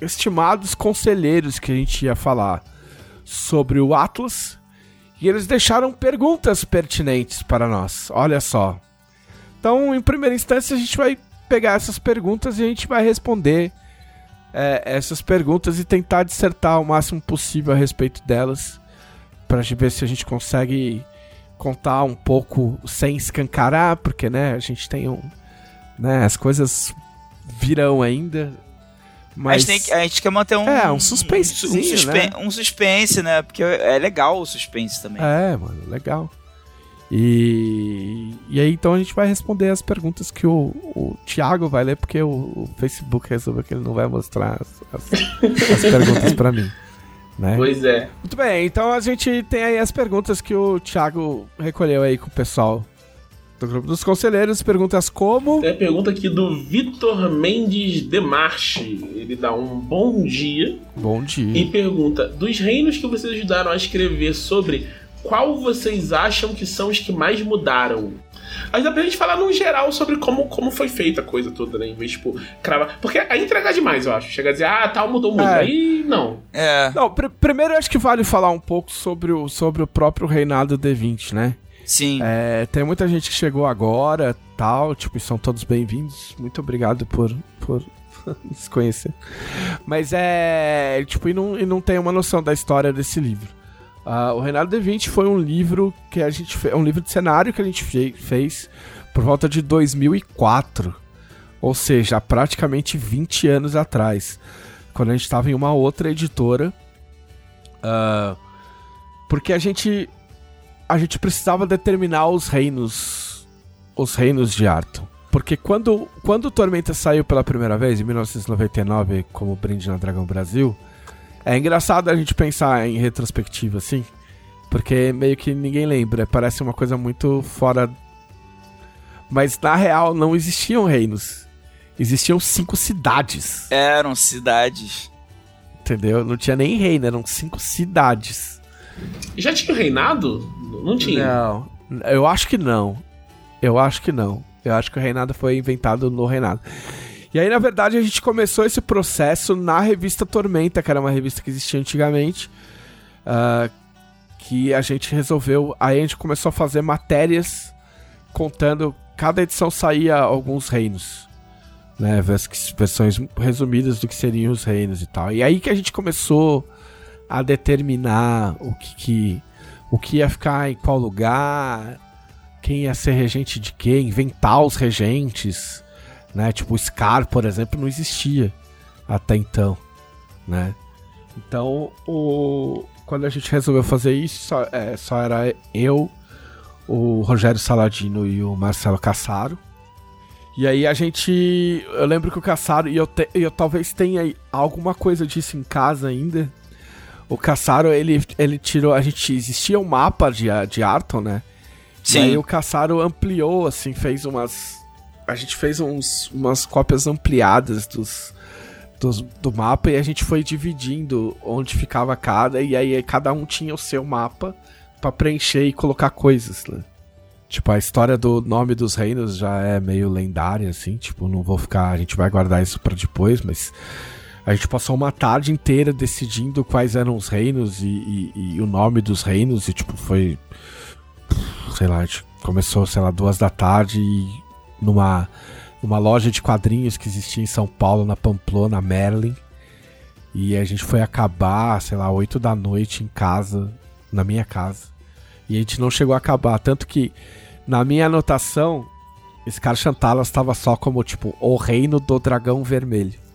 estimados conselheiros que a gente ia falar sobre o Atlas e eles deixaram perguntas pertinentes para nós. Olha só. Então, em primeira instância, a gente vai pegar essas perguntas e a gente vai responder é, essas perguntas e tentar dissertar o máximo possível a respeito delas para ver se a gente consegue contar um pouco sem escancarar, porque né, a gente tem um, né, as coisas virão ainda. Mas... A, gente que, a gente quer manter um. É, um suspense. Um, um, suspe né? um suspense, né? Porque é legal o suspense também. É, mano, legal. E, e aí então a gente vai responder as perguntas que o, o Thiago vai ler, porque o, o Facebook resolveu que ele não vai mostrar as, as, as perguntas para mim. Né? Pois é. Muito bem, então a gente tem aí as perguntas que o Thiago recolheu aí com o pessoal do grupo dos conselheiros. Perguntas como. Tem a pergunta aqui do Vitor Mendes Demarche. Ele dá um bom dia. Bom dia. E pergunta: dos reinos que vocês ajudaram a escrever sobre qual vocês acham que são os que mais mudaram? Mas dá pra gente falar no geral sobre como, como foi feita a coisa toda, né? Em vez de, tipo, cravar. Porque aí entregar demais, eu acho. Chega a dizer, ah, tal, mudou muito. É. Aí, não. É. Não, pr primeiro eu acho que vale falar um pouco sobre o, sobre o próprio reinado D20, né? Sim. É, tem muita gente que chegou agora, tal, tipo, são todos bem-vindos. Muito obrigado por, por nos conhecer. Mas é, tipo, e não, e não tem uma noção da história desse livro. Uh, o Reinado de 20 foi um livro que a gente fez, um livro de cenário que a gente fe fez por volta de 2004. Ou seja, praticamente 20 anos atrás. Quando a gente estava em uma outra editora. Uh, porque a gente. A gente precisava determinar os reinos. Os reinos de Arton. Porque quando, quando o Tormenta saiu pela primeira vez, em 1999, como brinde na Dragão Brasil, é engraçado a gente pensar em retrospectiva, assim. Porque meio que ninguém lembra. Parece uma coisa muito fora. Mas na real não existiam reinos. Existiam cinco cidades. Eram cidades. Entendeu? Não tinha nem reino, eram cinco cidades. Já tinha reinado? Não tinha. Não. Eu acho que não. Eu acho que não. Eu acho que o reinado foi inventado no reinado. E aí, na verdade, a gente começou esse processo na revista Tormenta, que era uma revista que existia antigamente. Uh, que a gente resolveu. Aí a gente começou a fazer matérias contando. Cada edição saía alguns reinos. Né, versões resumidas do que seriam os reinos e tal. E aí que a gente começou a determinar o que, que o que ia ficar em qual lugar, quem ia ser regente de quem, inventar os regentes né? Tipo, o Scar, por exemplo, não existia até então, né? Então, o... quando a gente resolveu fazer isso, só, é, só era eu, o Rogério Saladino e o Marcelo Cassaro. E aí a gente. Eu lembro que o Cassaro, e eu, te, eu talvez tenha alguma coisa disso em casa ainda. O Cassaro, ele, ele tirou. A gente. Existia um mapa de, de Arton, né? Sim. E aí o Cassaro ampliou, assim, fez umas a gente fez uns, umas cópias ampliadas dos, dos, do mapa e a gente foi dividindo onde ficava cada, e aí cada um tinha o seu mapa para preencher e colocar coisas, né? Tipo, a história do nome dos reinos já é meio lendária, assim, tipo, não vou ficar. A gente vai guardar isso para depois, mas. A gente passou uma tarde inteira decidindo quais eram os reinos e, e, e, o nome dos reinos, e tipo, foi. Sei lá, a gente começou, sei lá, duas da tarde e numa, numa loja de quadrinhos que existia em São Paulo, na Pamplona, Merlin. E a gente foi acabar, sei lá, 8 da noite em casa, na minha casa. E a gente não chegou a acabar. Tanto que na minha anotação, Scar Chantalas estava só como tipo o reino do dragão vermelho.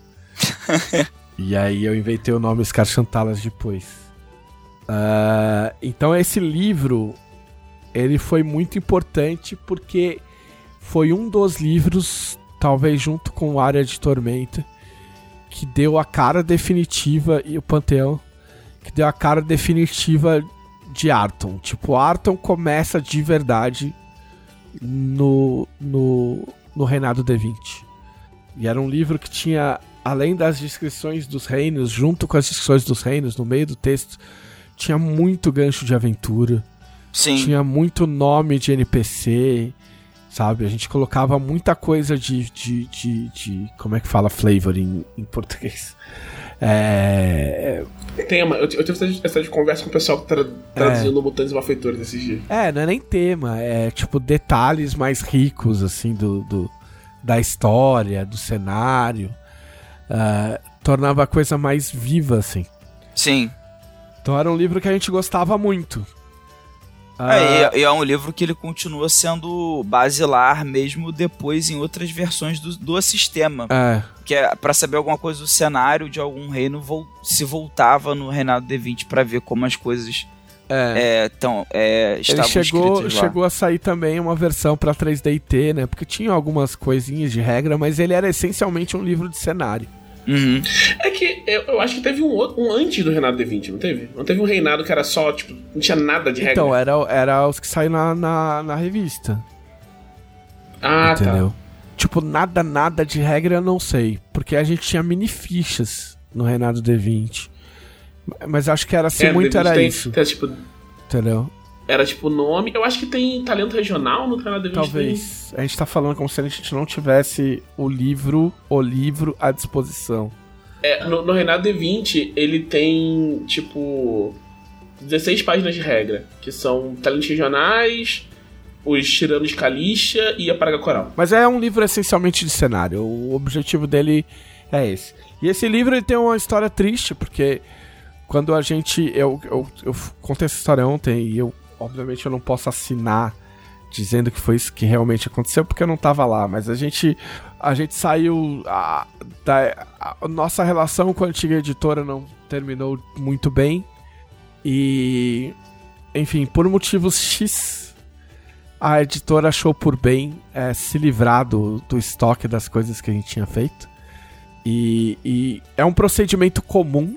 e aí eu inventei o nome Scar Chantalas depois. Uh, então esse livro ele foi muito importante porque foi um dos livros, talvez junto com Área de Tormenta, que deu a cara definitiva e o Panteão, que deu a cara definitiva de Arton. Tipo, Arton começa de verdade no, no, no Reinado D20. E era um livro que tinha, além das descrições dos reinos, junto com as descrições dos reinos, no meio do texto, tinha muito gancho de aventura. Sim. Tinha muito nome de NPC, sabe? A gente colocava muita coisa de. de, de, de como é que fala flavor em, em português? É. Tema. Eu, eu tive essa, essa conversa com o pessoal que tra, traduzindo é. Mutantes Malfeitores esses dias. É, não é nem tema, é tipo detalhes mais ricos, assim, do, do da história, do cenário. Uh, tornava a coisa mais viva, assim. Sim. Então era um livro que a gente gostava muito. É, e é um livro que ele continua sendo basilar mesmo depois em outras versões do, do sistema. É. Que é para saber alguma coisa do cenário de algum reino, se voltava no Reinado D20 para ver como as coisas é. É, tão, é, estavam Ele chegou, chegou a sair também uma versão para 3DT, né? Porque tinha algumas coisinhas de regra, mas ele era essencialmente um livro de cenário. Uhum. É que eu, eu, acho que teve um, outro, um antes do Reinado D20, não teve? Não teve um reinado que era só, tipo, não tinha nada de regra? Então, era, era os que saíram na, na, na revista. Ah, tá. Entendeu? Tá. Tipo, nada, nada de regra eu não sei. Porque a gente tinha mini fichas no Reinado D20. Mas acho que era assim, é, muito era tem, isso. Tem, tipo, Entendeu? Era tipo nome. Eu acho que tem talento regional no canal D20. Talvez. A gente tá falando como se a gente não tivesse o livro, o livro à disposição. É, no, no Renato D20, ele tem, tipo, 16 páginas de regra, que são talentos regionais, os tiranos de Calixa e a Praga Coral. Mas é um livro essencialmente de cenário. O objetivo dele é esse. E esse livro ele tem uma história triste, porque quando a gente. Eu, eu, eu contei essa história ontem e eu obviamente eu não posso assinar dizendo que foi isso que realmente aconteceu porque eu não tava lá, mas a gente a gente saiu a, da a, nossa relação com a antiga editora não terminou muito bem e enfim, por motivos X a editora achou por bem é, se livrar do, do estoque das coisas que a gente tinha feito. E, e é um procedimento comum,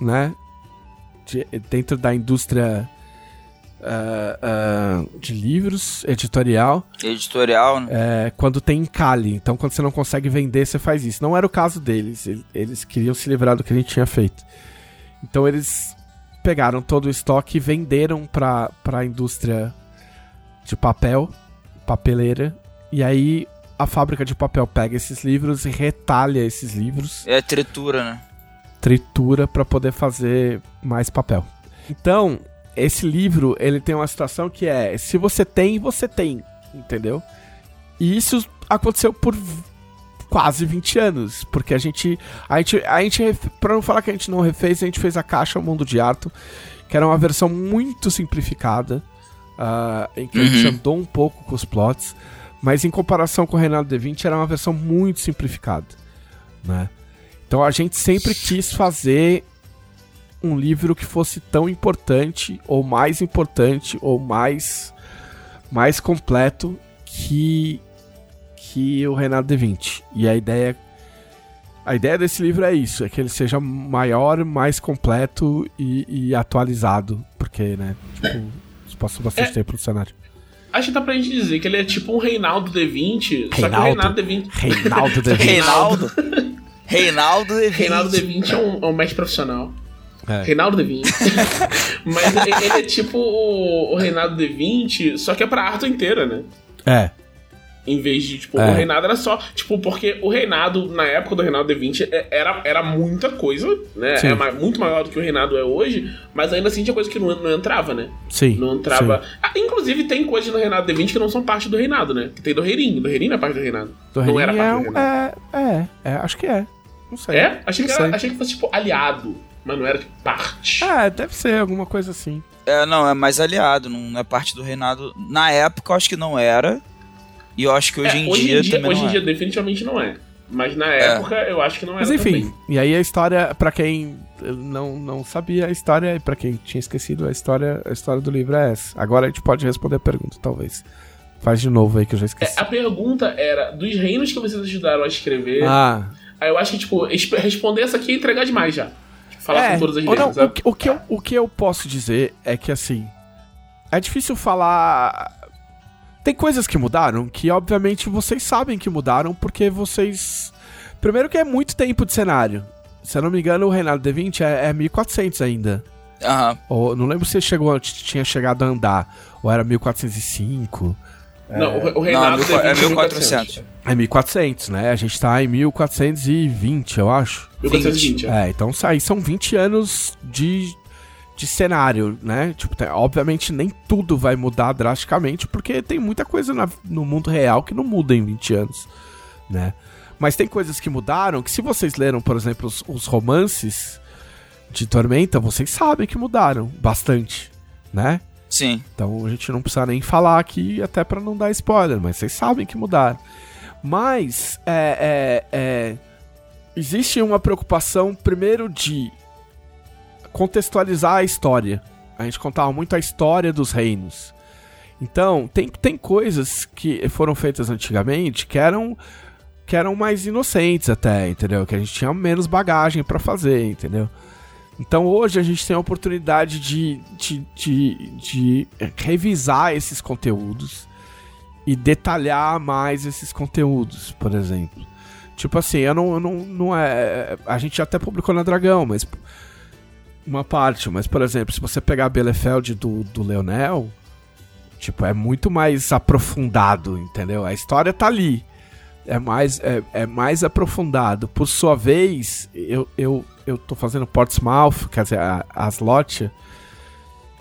né? De, dentro da indústria uh, uh, de livros, editorial. Editorial, né? É, quando tem encalhe. Então, quando você não consegue vender, você faz isso. Não era o caso deles. Eles queriam se livrar do que a gente tinha feito. Então, eles pegaram todo o estoque e venderam para a indústria de papel, papeleira. E aí, a fábrica de papel pega esses livros e retalha esses livros. É tritura, né? Tritura para poder fazer mais papel. Então, esse livro, ele tem uma situação que é, se você tem, você tem, entendeu? E isso aconteceu por quase 20 anos, porque a gente, a gente, a gente, pra não falar que a gente não refez, a gente fez a caixa Mundo de Arto, que era uma versão muito simplificada, uh, em que uhum. a gente uhum. andou um pouco com os plots, mas em comparação com o Renato D 20 era uma versão muito simplificada, né? Então a gente sempre quis fazer um livro que fosse tão importante, ou mais importante, ou mais, mais completo que, que o Renato de Vinci. E a ideia a ideia desse livro é isso, é que ele seja maior, mais completo e, e atualizado, porque, né, tipo, passou bastante é, tempo no cenário. Acho que dá pra gente dizer que ele é tipo um Reinaldo D20, Reinaldo, só que o Reinaldo D20... Reinaldo D20. Reinaldo. Reinaldo D20. Reinaldo D20 é um, é um mestre profissional. É. Reinaldo D20. Mas ele é tipo o, o Reinaldo D20, só que é pra Arthur inteira, né? É. Em vez de, tipo, é. o reinado era só. Tipo, porque o reinado, na época do reinado D20, é, era, era muita coisa, né? Sim. É muito maior do que o reinado é hoje, mas ainda assim tinha coisa que não, não entrava, né? Sim. Não entrava. Ah, inclusive, tem coisas no reinado D20 que não são parte do reinado, né? Que tem do reirinho. Do reirinho é parte do reinado. Do não era parte é, do reinado. É, é, é, acho que é. Não sei. É? Achei, não que, era, achei que fosse, tipo, aliado. Mas não era de parte. Ah, deve ser alguma coisa assim. É, não, é mais aliado, não é parte do reinado. Na época eu acho que não era. E eu acho que hoje é, em hoje dia, em dia Hoje em dia é. definitivamente não é. Mas na é. época eu acho que não era Mas enfim, também. e aí a história, para quem não, não sabia a história, e pra quem tinha esquecido a história, a história do livro é essa. Agora a gente pode responder a pergunta, talvez. Faz de novo aí que eu já esqueci. É, a pergunta era, dos reinos que vocês ajudaram a escrever... Ah... Aí eu acho que, tipo, responder essa aqui é entregar demais já falar é, com todas as. Não, o, o, que eu, o que eu posso dizer é que, assim, é difícil falar. Tem coisas que mudaram que, obviamente, vocês sabem que mudaram porque vocês. Primeiro, que é muito tempo de cenário. Se eu não me engano, o Reinado D20 é, é 1400 ainda. Aham. Ou, não lembro se chegou, tinha chegado a andar. Ou era 1405. Não, o- o Não, Reinado é mil- é teve 1400. É 1400, né? A gente tá em 1420, eu acho. 1420. é. É, então aí são 20 anos de, de cenário, né? Tipo, tem- obviamente nem tudo vai mudar drasticamente, porque tem muita coisa na- no mundo real que não muda em 20 anos, né? Mas tem coisas que mudaram que se vocês leram, por exemplo, os, os romances de Tormenta, vocês sabem que mudaram bastante, né? Sim. Então a gente não precisa nem falar aqui, até pra não dar spoiler, mas vocês sabem que mudaram. Mas é, é, é, existe uma preocupação, primeiro, de contextualizar a história. A gente contava muito a história dos reinos. Então, tem, tem coisas que foram feitas antigamente que eram, que eram mais inocentes até, entendeu? Que a gente tinha menos bagagem pra fazer, entendeu? Então hoje a gente tem a oportunidade de, de, de, de revisar esses conteúdos e detalhar mais esses conteúdos, por exemplo. Tipo assim, eu não, eu não, não é. A gente até publicou na Dragão, mas. Uma parte, mas por exemplo, se você pegar Bielefeld do, do Leonel, tipo, é muito mais aprofundado, entendeu? A história tá ali. É mais, é, é mais aprofundado. Por sua vez, eu, eu, eu tô fazendo Portsmouth, quer dizer, a, a Slotia.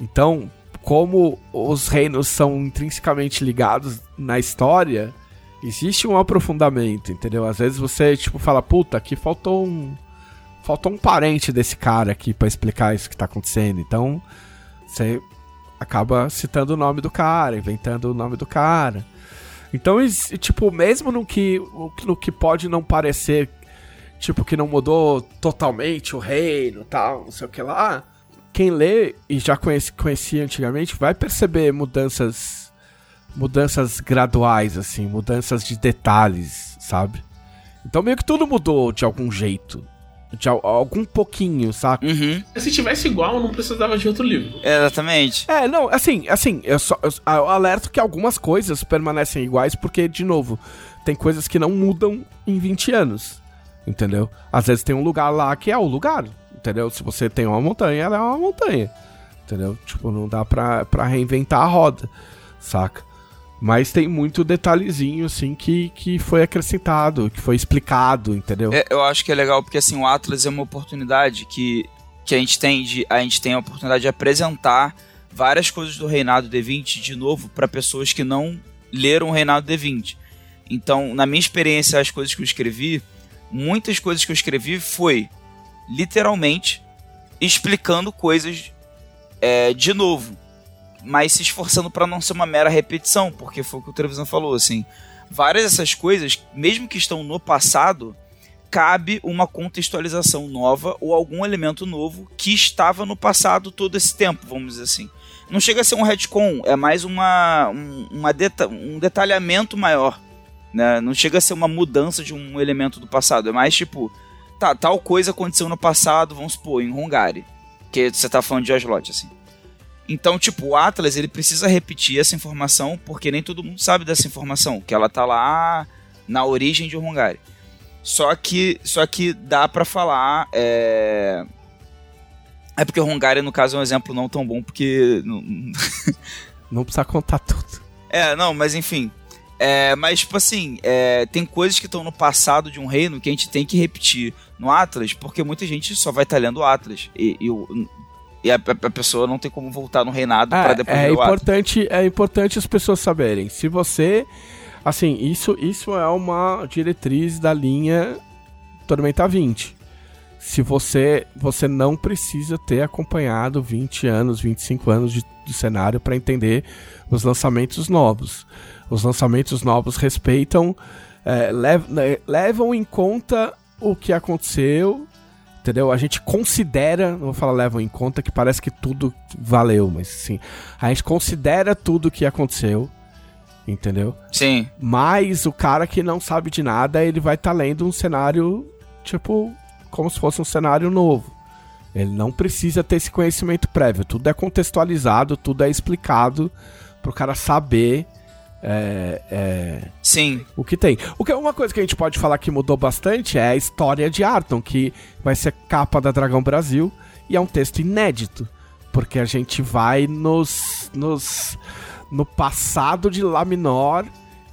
Então, como os reinos são intrinsecamente ligados na história, existe um aprofundamento, entendeu? Às vezes você, tipo, fala, puta, aqui faltou um. Faltou um parente desse cara aqui pra explicar isso que tá acontecendo. Então, você acaba citando o nome do cara, inventando o nome do cara. Então, tipo, mesmo no que, no que pode não parecer, tipo, que não mudou totalmente o reino tal, não sei o que lá, quem lê e já conhece, conhecia antigamente vai perceber mudanças mudanças graduais, assim, mudanças de detalhes, sabe? Então meio que tudo mudou de algum jeito. De al- algum pouquinho, saca? Uhum. Se tivesse igual, não precisava de outro livro. Exatamente. É, não, assim, assim, eu só eu, eu alerto que algumas coisas permanecem iguais, porque, de novo, tem coisas que não mudam em 20 anos. Entendeu? Às vezes tem um lugar lá que é o lugar. Entendeu? Se você tem uma montanha, ela é uma montanha. Entendeu? Tipo, não dá pra, pra reinventar a roda, saca? Mas tem muito detalhezinho, assim, que, que foi acrescentado, que foi explicado, entendeu? É, eu acho que é legal porque assim, o Atlas é uma oportunidade que, que a gente tem de a gente tem a oportunidade de apresentar várias coisas do Reinado D20 de novo para pessoas que não leram o Reinado D20. Então, na minha experiência, as coisas que eu escrevi, muitas coisas que eu escrevi foi literalmente explicando coisas é, de novo, mas se esforçando para não ser uma mera repetição, porque foi o que o Trevisan falou, assim. Várias dessas coisas, mesmo que estão no passado, cabe uma contextualização nova ou algum elemento novo que estava no passado todo esse tempo, vamos dizer assim. Não chega a ser um retcon, é mais uma, um, uma deta um detalhamento maior. Né? Não chega a ser uma mudança de um elemento do passado, é mais tipo, tá, tal coisa aconteceu no passado, vamos supor, em Hungary, que você tá falando de Aslot, assim. Então, tipo, o Atlas, ele precisa repetir essa informação, porque nem todo mundo sabe dessa informação, que ela tá lá na origem de Hungary. Só que, só que dá pra falar. É... é porque Hungary, no caso, é um exemplo não tão bom, porque. Não precisa contar tudo. É, não, mas enfim. É, mas, tipo assim, é, tem coisas que estão no passado de um reino que a gente tem que repetir no Atlas, porque muita gente só vai estar lendo o Atlas. E, e, e a, a pessoa não tem como voltar no reinado para É, depois é ler o Atlas. importante, é importante as pessoas saberem. Se você. Assim, isso, isso é uma diretriz da linha Tormenta 20. Se você, você não precisa ter acompanhado 20 anos, 25 anos de, de cenário para entender os lançamentos novos. Os lançamentos novos respeitam, é, lev- né, levam em conta o que aconteceu, entendeu? A gente considera, não vou falar levam em conta, que parece que tudo valeu, mas sim, a gente considera tudo que aconteceu, entendeu? Sim, Mas o cara que não sabe de nada, ele vai estar lendo um cenário, tipo, como se fosse um cenário novo, Ele não precisa ter esse conhecimento prévio. Tudo é contextualizado, tudo é explicado pro cara saber é, é, Sim. o que tem. O que é uma coisa que a gente pode falar que mudou bastante é a história de Arton, que vai ser capa da Dragão Brasil e é um texto inédito, porque a gente vai nos, nos no passado de Lá Minor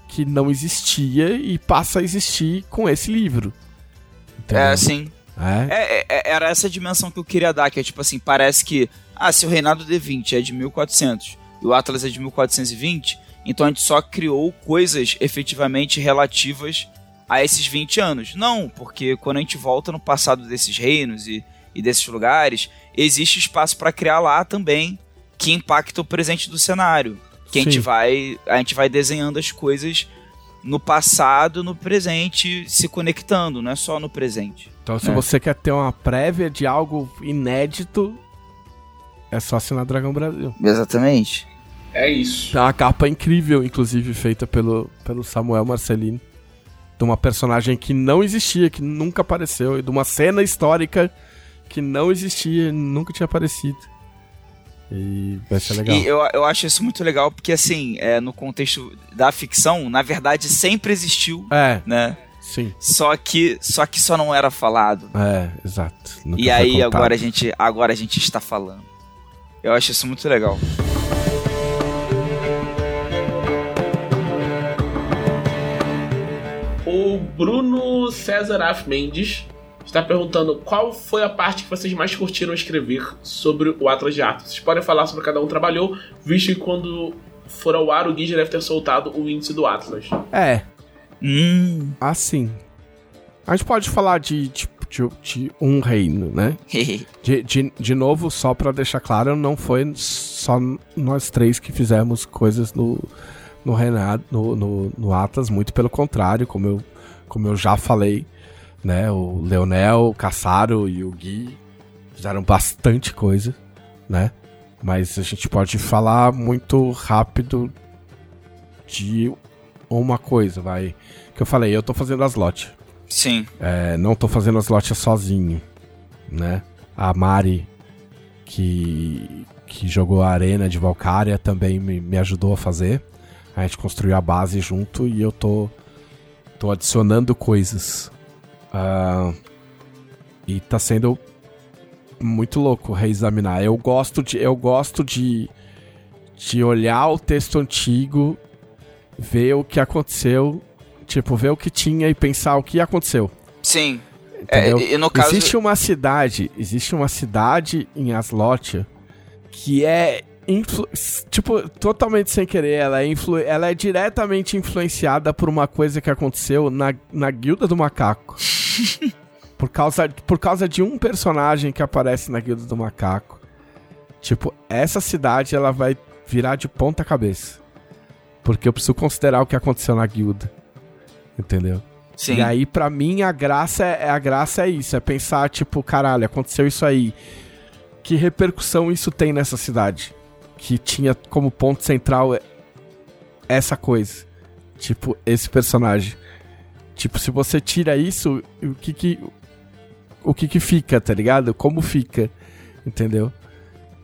que não existia e passa a existir com esse livro. Entendeu? É, sim. É. É, é, era essa dimensão que eu queria dar, que é tipo assim, parece que, ah, se o reinado de 20 é de 1400 e o Atlas é de 1420, então a gente só criou coisas efetivamente relativas a esses 20 anos. Não, porque quando a gente volta no passado desses reinos e, e desses lugares, existe espaço para criar lá também que impacta o presente do cenário. Que a gente vai, a gente vai desenhando as coisas no passado, no presente, se conectando, não é só no presente. Então, se É. você quer ter uma prévia de algo inédito, é só assinar Dragão Brasil. Exatamente. É isso. Tem uma capa incrível, inclusive, feita pelo, pelo Samuel Marcelino. De uma personagem que não existia, que nunca apareceu. E de uma cena histórica que não existia, nunca tinha aparecido. E vai ser legal. E eu, eu acho isso muito legal porque, assim, é, no contexto da ficção, na verdade sempre existiu, É, né? sim. Só que só, que só não era falado. É, exato. Nunca e aí contado. agora a, gente, agora a gente está falando. Eu acho isso muito legal. O Bruno César Af Mendes está perguntando qual foi a parte que vocês mais curtiram escrever sobre o Atlas de Arthur. Vocês podem falar sobre cada um trabalhou, visto que quando for ao ar o Gui já deve ter soltado o índice do Atlas. É, Hum. assim. A gente pode falar de, de, de, de um reino, né? De, de, de novo, só pra deixar claro, não foi só nós três que fizemos coisas no, no Renato, no, no, no Atlas, muito pelo contrário, como eu, como eu já falei, né? O Leonel, o Caçaro e o Gui fizeram bastante coisa, né? Mas a gente pode falar muito rápido de uma coisa, vai. Que eu falei, eu tô fazendo as lotes. Sim. É, não tô fazendo as lotes sozinho, né? A Mari, que, que jogou a arena de Valkyria, também me, me ajudou a fazer. A gente construiu a base junto e eu tô, tô adicionando coisas. Ah, e tá sendo muito louco reexaminar. Eu gosto de, eu gosto de, de olhar o texto antigo, ver o que aconteceu, tipo, ver o que tinha e pensar o que aconteceu. Sim. É, e no caso. Existe uma cidade, existe uma cidade em Aslotia que é influ- tipo totalmente sem querer, ela é, influ- ela é diretamente influenciada por uma coisa que aconteceu na, na Guilda do Macaco. por causa por causa de um personagem que aparece na Guilda do Macaco. Tipo, essa cidade ela vai virar de ponta cabeça. Porque eu preciso considerar o que aconteceu na guilda. Entendeu? Sim. E aí, pra mim, a graça é, a graça é isso. É pensar, tipo, caralho, aconteceu isso aí. Que repercussão isso tem nessa cidade? Que tinha como ponto central essa coisa. Tipo, esse personagem. Tipo, se você tira isso, o que que... O que que fica, tá ligado? Como fica, entendeu?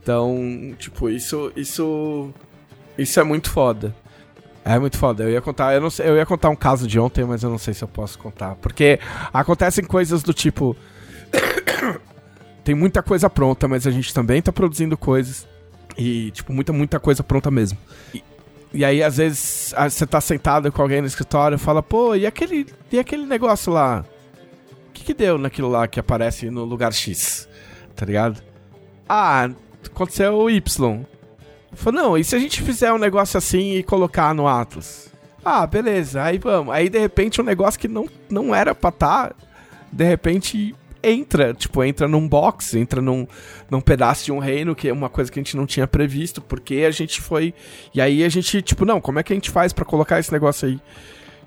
Então, tipo, isso... Isso... Isso é muito foda. É muito foda. Eu ia contar, eu não sei, eu ia contar um caso de ontem, mas eu não sei se eu posso contar, porque acontecem coisas do tipo tem muita coisa pronta, mas a gente também tá produzindo coisas e tipo muita muita coisa pronta mesmo. E, e aí às vezes você tá sentado com alguém no escritório e fala: "Pô, e aquele e aquele negócio lá? O que que deu naquilo lá que aparece no lugar X?" Tá ligado? Ah, aconteceu o Y. Falou, não, e se a gente fizer um negócio assim e colocar no Atlas? Ah, beleza, aí vamos. Aí de repente um negócio que não, não era pra tá, de repente entra, tipo, entra num box, entra num, num pedaço de um reino, que é uma coisa que a gente não tinha previsto, porque a gente foi. E aí a gente, tipo, não, como é que a gente faz pra colocar esse negócio aí?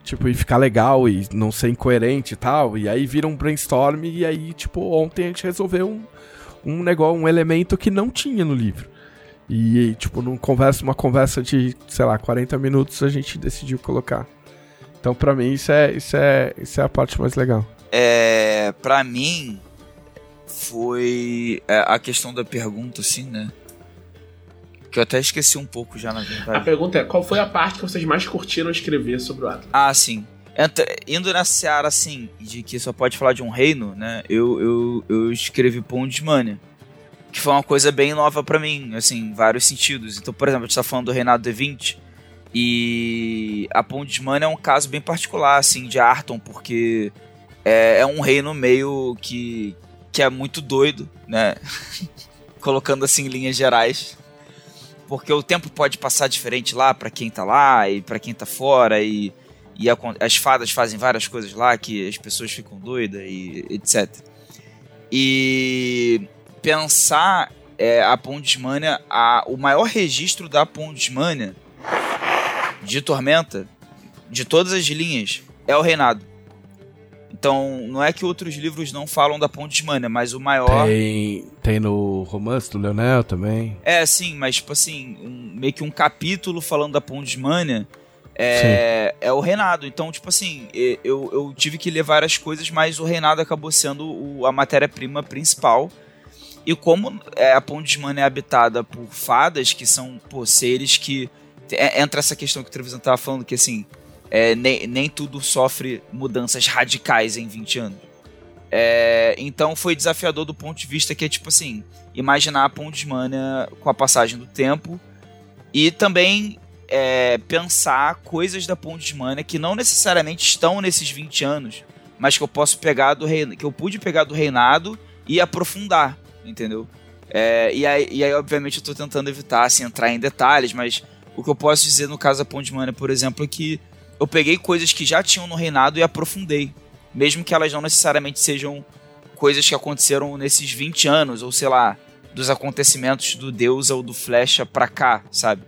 Tipo, e ficar legal e não ser incoerente e tal. E aí vira um brainstorm, e aí, tipo, ontem a gente resolveu um, um negócio, um elemento que não tinha no livro. E, tipo, num conversa, uma conversa de, sei lá, 40 minutos, a gente decidiu colocar. Então, pra mim, isso é, isso é, isso é a parte mais legal. É, pra mim, foi é, a questão da pergunta, assim, né? Que eu até esqueci um pouco já, na A verdade. pergunta é: qual foi a parte que vocês mais curtiram escrever sobre o Atlas? Ah, sim. Entra- indo nessa seara, assim, de que só pode falar de um reino, né? Eu, eu, eu escrevi Pondmania. Que foi uma coisa bem nova pra mim, assim, em vários sentidos. Então, por exemplo, a gente tá falando do Reinado D20. E a Pondmania é um caso bem particular, assim, de Arton, porque é, é um reino meio que, que é muito doido, né? Colocando assim em linhas gerais. Porque o tempo pode passar diferente lá pra quem tá lá e pra quem tá fora e e acon- as fadas fazem várias coisas lá que as pessoas ficam doidas e etc. E pensar é, a Pondismania, a, o maior registro da Pondismania de Tormenta, de todas as linhas, é o Reinado. Então, não é que outros livros não falam da Pondismania, mas o maior. Tem, tem no romance do Leonel também. É, sim, mas tipo assim, um- meio que um capítulo falando da Pondismania é, é o Reinado. Então, tipo assim, eu, eu tive que ler várias coisas, mas o Reinado acabou sendo o- a matéria-prima principal. E como é, a Pondismania é habitada por fadas, que são pô, seres que. é- entra essa questão que o Trevisan tava falando, que assim, é, nem, nem tudo sofre mudanças radicais em 20 anos. É, então foi desafiador do ponto de vista que é tipo assim, imaginar a Pondismania com a passagem do tempo e também é, pensar coisas da Pondismania que não necessariamente estão nesses 20 anos, mas que eu posso pegar do que eu pude pegar do reinado e aprofundar, entendeu? É, e, aí, e aí, obviamente, eu tô tentando evitar assim, entrar em detalhes, mas o que eu posso dizer no caso da Pondismania, por exemplo, é que eu peguei coisas que já tinham no reinado e aprofundei. Mesmo que elas não necessariamente sejam coisas que aconteceram nesses 20 anos, ou sei lá, dos acontecimentos do Deus ou do Flecha pra cá, sabe?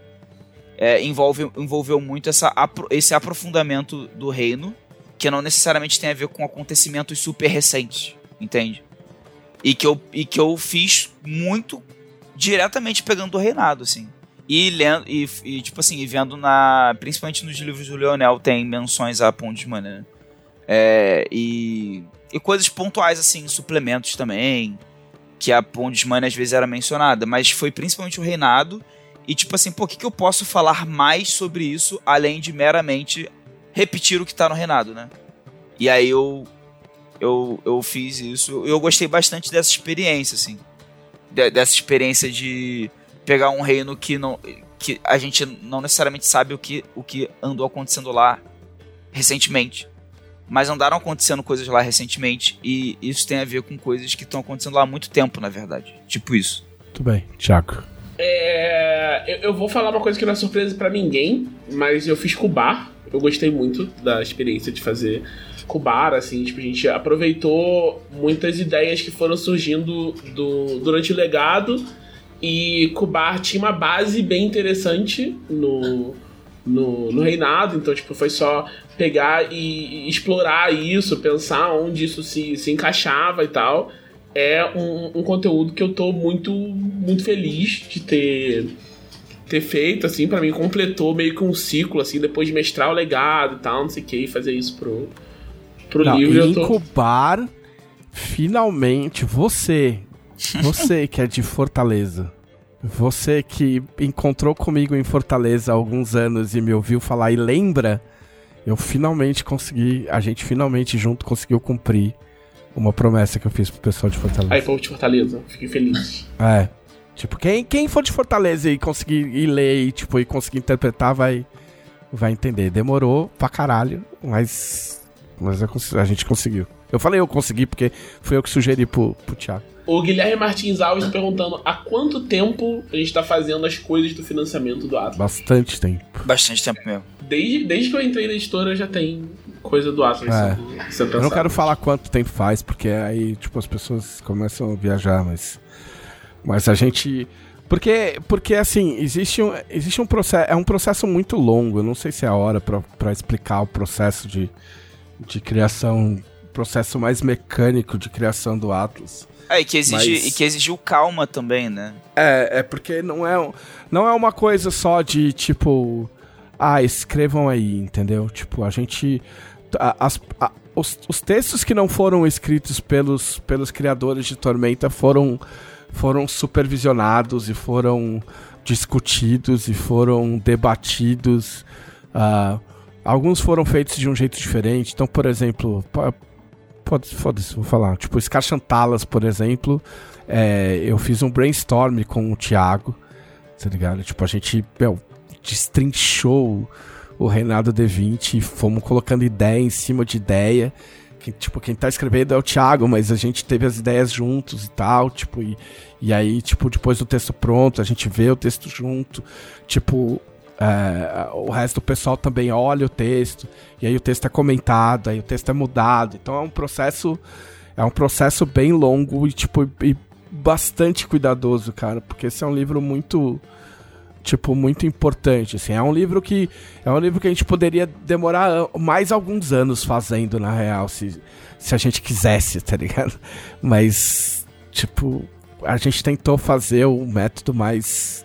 É, envolve, envolveu muito essa, esse aprofundamento do reino, que não necessariamente tem a ver com acontecimentos super recentes, entende? E que eu, e que eu fiz muito diretamente pegando do reinado, assim. E lendo, e, e, tipo assim, vendo na. Principalmente nos livros do Leonel, tem menções a Pondismania, né? É, e, e coisas pontuais, assim, suplementos também. Que a Pondismania às vezes era mencionada. Mas foi principalmente o reinado. E tipo assim, pô, o que, que eu posso falar mais sobre isso além de meramente repetir o que tá no reinado, né? E aí eu. Eu, eu fiz isso. Eu gostei bastante dessa experiência, assim. De- dessa experiência de pegar um reino que não que a gente não necessariamente sabe o que o que andou acontecendo lá recentemente mas andaram acontecendo coisas lá recentemente e isso tem a ver com coisas que estão acontecendo lá há muito tempo na verdade tipo isso Muito bem, Thiago. É, eu, eu vou falar uma coisa que não é surpresa pra ninguém, mas eu fiz Cubar. Eu gostei muito da experiência de fazer Cubar, assim, tipo, a gente aproveitou muitas ideias que foram surgindo do, durante o legado e Cubar tinha uma base bem interessante no, no, no reinado, então, tipo, foi só pegar e, e explorar isso, pensar onde isso se, se encaixava e tal. É um, um conteúdo que eu tô muito, muito feliz de ter ter feito, assim, pra mim completou meio que um ciclo, assim, depois de mestrar o legado e tal, não sei o que, e fazer isso pro, pro Não, livro. Eu tô... incubar, finalmente, você, você que é de Fortaleza, você que encontrou comigo em Fortaleza há alguns anos e me ouviu falar e lembra, eu finalmente consegui, a gente finalmente junto conseguiu cumprir uma promessa que eu fiz pro pessoal de Fortaleza. Aí, povo de Fortaleza, fiquei feliz. É. Tipo, quem, quem for de Fortaleza e conseguir ir ler e, tipo, e conseguir interpretar vai, vai entender. Demorou pra caralho, mas, mas a gente conseguiu. Eu falei eu consegui porque foi eu que sugeri pro, pro Thiago. O Guilherme Martins Alves tá perguntando há quanto tempo a gente tá fazendo as coisas do financiamento do Atlas. Bastante tempo. bastante tempo mesmo Desde, desde que eu entrei na editora já tem coisa do Atlas É. sendo, sendo Eu não quero falar quanto tempo faz, porque aí, tipo, as pessoas começam a viajar, mas. Mas a gente. Porque, porque assim, existe um, existe um processo. É um processo muito longo. Eu não sei se é a hora pra, pra explicar o processo de, de criação. Processo mais mecânico de criação do Atlas. é, e que exige Mas- e que exigiu calma também né É, é porque não é, não é uma coisa só de tipo. Ah, escrevam aí, entendeu? Tipo, a gente a- as- a- os, os textos que não foram escritos pelos, pelos criadores de Tormenta foram, foram supervisionados e foram discutidos e foram debatidos. ah, alguns foram feitos de um jeito diferente. Então, por exemplo, foda-se, vou falar. Tipo, Scar Chantalas, por exemplo, é, eu fiz um brainstorm com o Thiago, tá ligado? Tipo, a gente, meu, destrinchou o Reinado D20 e fomos colocando ideia em cima de ideia. Que, tipo, quem tá escrevendo é o Thiago, mas a gente teve as ideias juntos e tal, tipo, e, e aí, tipo, depois do texto pronto, a gente vê o texto junto, tipo, é, o resto do pessoal também olha o texto, e aí o texto é comentado, aí o texto é mudado, então é um processo, é um processo bem longo e, tipo, e bastante cuidadoso, cara, porque esse é um livro muito, tipo, muito importante, assim, é um livro que, é um livro que a gente poderia demorar mais alguns anos fazendo, na real, se, se a gente quisesse, tá ligado? Mas, tipo, a gente tentou fazer o método mais,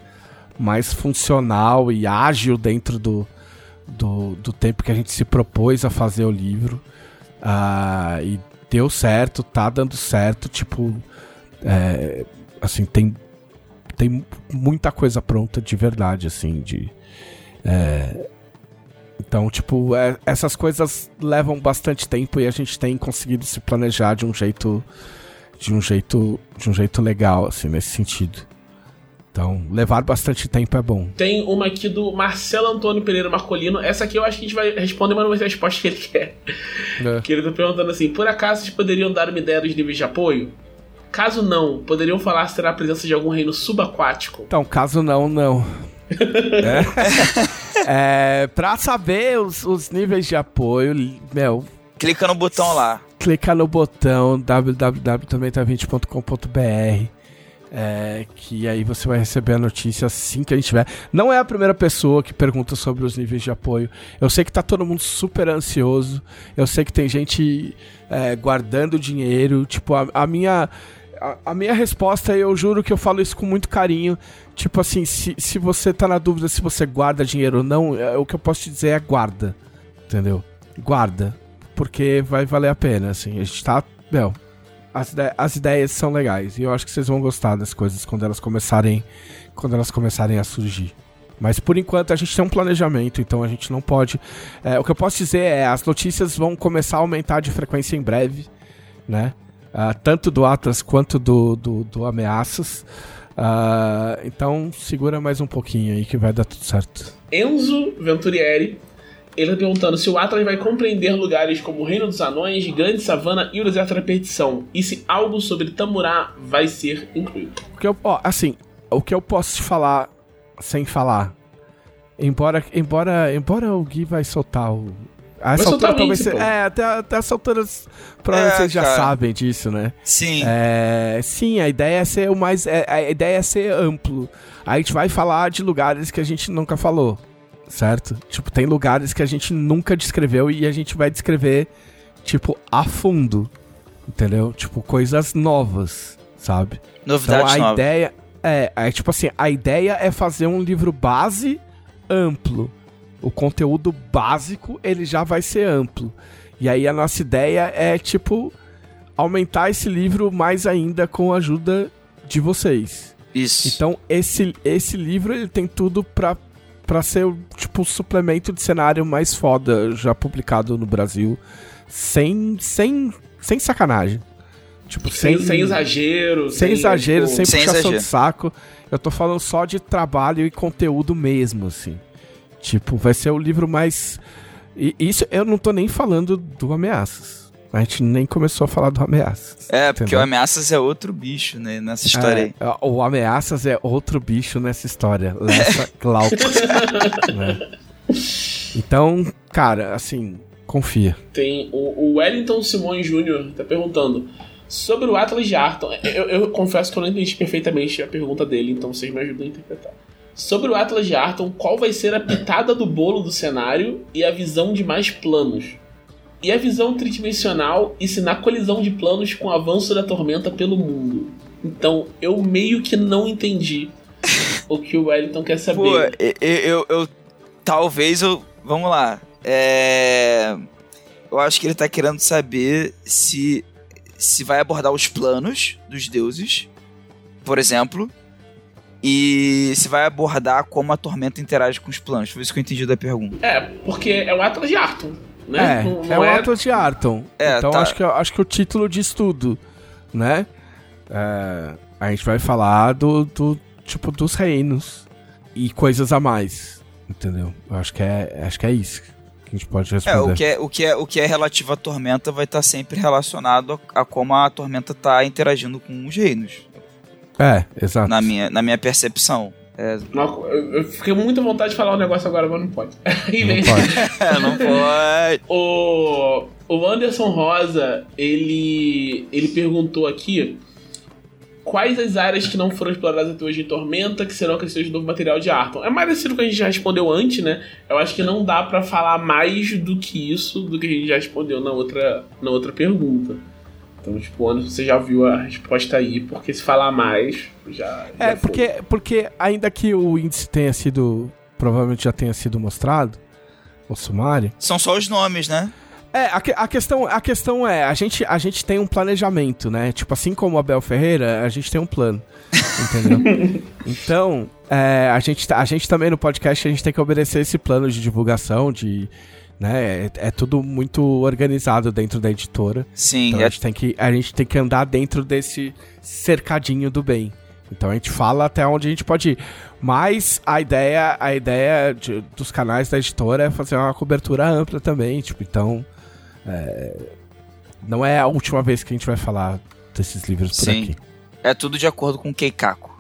mais funcional e ágil dentro do, do, do tempo que a gente se propôs a fazer o livro. Ah, e deu certo, tá dando certo, tipo, é, assim, tem, tem muita coisa pronta de verdade, assim, de... é, então, tipo, é- essas coisas levam bastante tempo e a gente tem conseguido se planejar de um jeito de um jeito de um jeito legal assim nesse sentido. Então, levar bastante tempo é bom. Tem uma aqui do Marcelo Antônio Pereira Marcolino. Essa aqui eu acho que a gente vai responder, mas não vai ser a resposta que ele quer. É. Que ele tá perguntando assim: por acaso vocês poderiam dar uma ideia dos níveis de apoio? Caso não, poderiam falar se terá a presença de algum reino subaquático? Então, caso não, não. é, é, pra saber os, os níveis de apoio, meu, Clica no botão lá. clica no botão www.também20.com.br é, que aí você vai receber a notícia assim que a gente tiver. Não é a primeira pessoa que pergunta sobre os níveis de apoio. Eu sei que tá todo mundo super ansioso. Eu sei que tem gente é, guardando dinheiro. Tipo, a, a minha. A, minha resposta, eu juro que eu falo isso com muito carinho. Tipo assim, se, se você tá na dúvida se você guarda dinheiro ou não, é, o que eu posso te dizer é guarda. Entendeu? Guarda. Porque vai valer a pena, assim. A gente tá. Meu, as, ide- as ideias são legais. E eu acho que vocês vão gostar das coisas quando elas começarem. Quando elas começarem a surgir. Mas por enquanto a gente tem um planejamento, então a gente não pode. é, o que eu posso dizer é as notícias vão começar a aumentar de frequência em breve, né? Ah, tanto do Atlas quanto do, do, do Ameaças. Ah, então segura mais um pouquinho aí que vai dar tudo certo. Enzo Venturieri. Ele tá perguntando se o Atlas vai compreender lugares como o Reino dos Anões, Grande Savana e o Deserto da Perdição. E se algo sobre Tamurá vai ser incluído. O que eu, ó, assim, o que eu posso te falar sem falar. Embora, embora, embora o Gui vai soltar o. A essa soltar altura, talvez você-. É, até, até essa altura, provavelmente É, vocês já cara. sabem disso, né? Sim. É, sim, a ideia é ser o mais. é- a ideia é ser amplo. A gente vai falar de lugares que a gente nunca falou, certo? Tipo, tem lugares que a gente nunca descreveu e a gente vai descrever, tipo, a fundo. Entendeu? Tipo, coisas novas, sabe? Novidades então a novas. ideia é, é tipo assim, a ideia é fazer um livro base amplo. O conteúdo básico, ele já vai ser amplo. E aí a nossa ideia é tipo aumentar esse livro mais ainda com a ajuda de vocês. Isso. Então esse esse livro ele tem tudo pra para ser o tipo o suplemento de cenário mais foda já publicado no Brasil, sem sem sem sacanagem. Tipo, Sem, sem exagero. sem exagero, tipo, sem Sem puxação exagero. de saco. Eu tô falando só de trabalho e conteúdo mesmo, assim. Tipo, vai ser o livro mais. E isso eu não tô nem falando do Ameaças. A gente nem começou a falar do Ameaças. É, porque entendeu? o Ameaças é outro bicho, né? Nessa história aí. É, o Ameaças é outro bicho nessa história. Lessa Glauco. né? Então, cara, assim, confia. Tem o, o Wellington Simões Jr. tá perguntando sobre o Atlas de Arton. Eu, eu confesso que eu não entendi perfeitamente a pergunta dele, então vocês me ajudam a interpretar. Sobre o Atlas de Arton, qual vai ser a pitada do bolo do cenário e a visão de mais planos? E a visão tridimensional e se na colisão de planos com o avanço da tormenta pelo mundo? Então, eu meio que não entendi o que o Wellington quer saber. Pô, eu, eu, eu- Talvez eu. Vamos lá. É. Eu acho que ele tá querendo saber se se vai abordar os planos dos deuses, por exemplo, e se vai abordar como a tormenta interage com os planos. Foi isso que eu entendi da pergunta. É, porque é o Atlas de Arton, né? É, Não- é não o Atlas de Arton. É, então tá. acho, que, acho que o título diz tudo, né? É, a gente vai falar do, do tipo dos reinos e coisas a mais, entendeu? Eu acho que é, acho que é isso que a gente pode É, responder. o que é, o que é, o que é relativo à tormenta vai estar sempre relacionado a, a como a tormenta tá interagindo com os reinos, É, exato. na minha, na minha percepção. É, eu, fiquei com muita vontade de falar um negócio agora, mas não pode. Não pode. não pode. O, o Anderson Rosa, ele, ele perguntou aqui quais as áreas que não foram exploradas até hoje em Tormenta que serão acrescidas de novo material de Arton. É mais aquilo que a gente já respondeu antes, né? Eu acho que não dá pra falar mais do que isso do que a gente já respondeu na outra, na outra pergunta. Então, tipo, Anderson, você já viu a resposta aí, porque se falar mais, já. É, já foi. porque, porque ainda que o índice tenha sido. Provavelmente já tenha sido mostrado, o sumário. São só os nomes, né? É, a, a questão, a questão é, a gente, a gente tem um planejamento, né? Tipo, assim como o Abel Ferreira, a gente tem um plano. Entendeu? então, é, a, gente, tá- a gente também no podcast, a gente tem que obedecer esse plano de divulgação, de. Né, é, é tudo muito organizado dentro da editora. Sim, Então é a, gente tem que, a gente tem que andar dentro desse cercadinho do bem. Então a gente fala até onde a gente pode ir. Mas a ideia, a ideia de- dos canais da editora é fazer uma cobertura ampla também. Tipo, então. é, não é a última vez que a gente vai falar desses livros por Sim. aqui. é tudo de acordo com o Keikaku.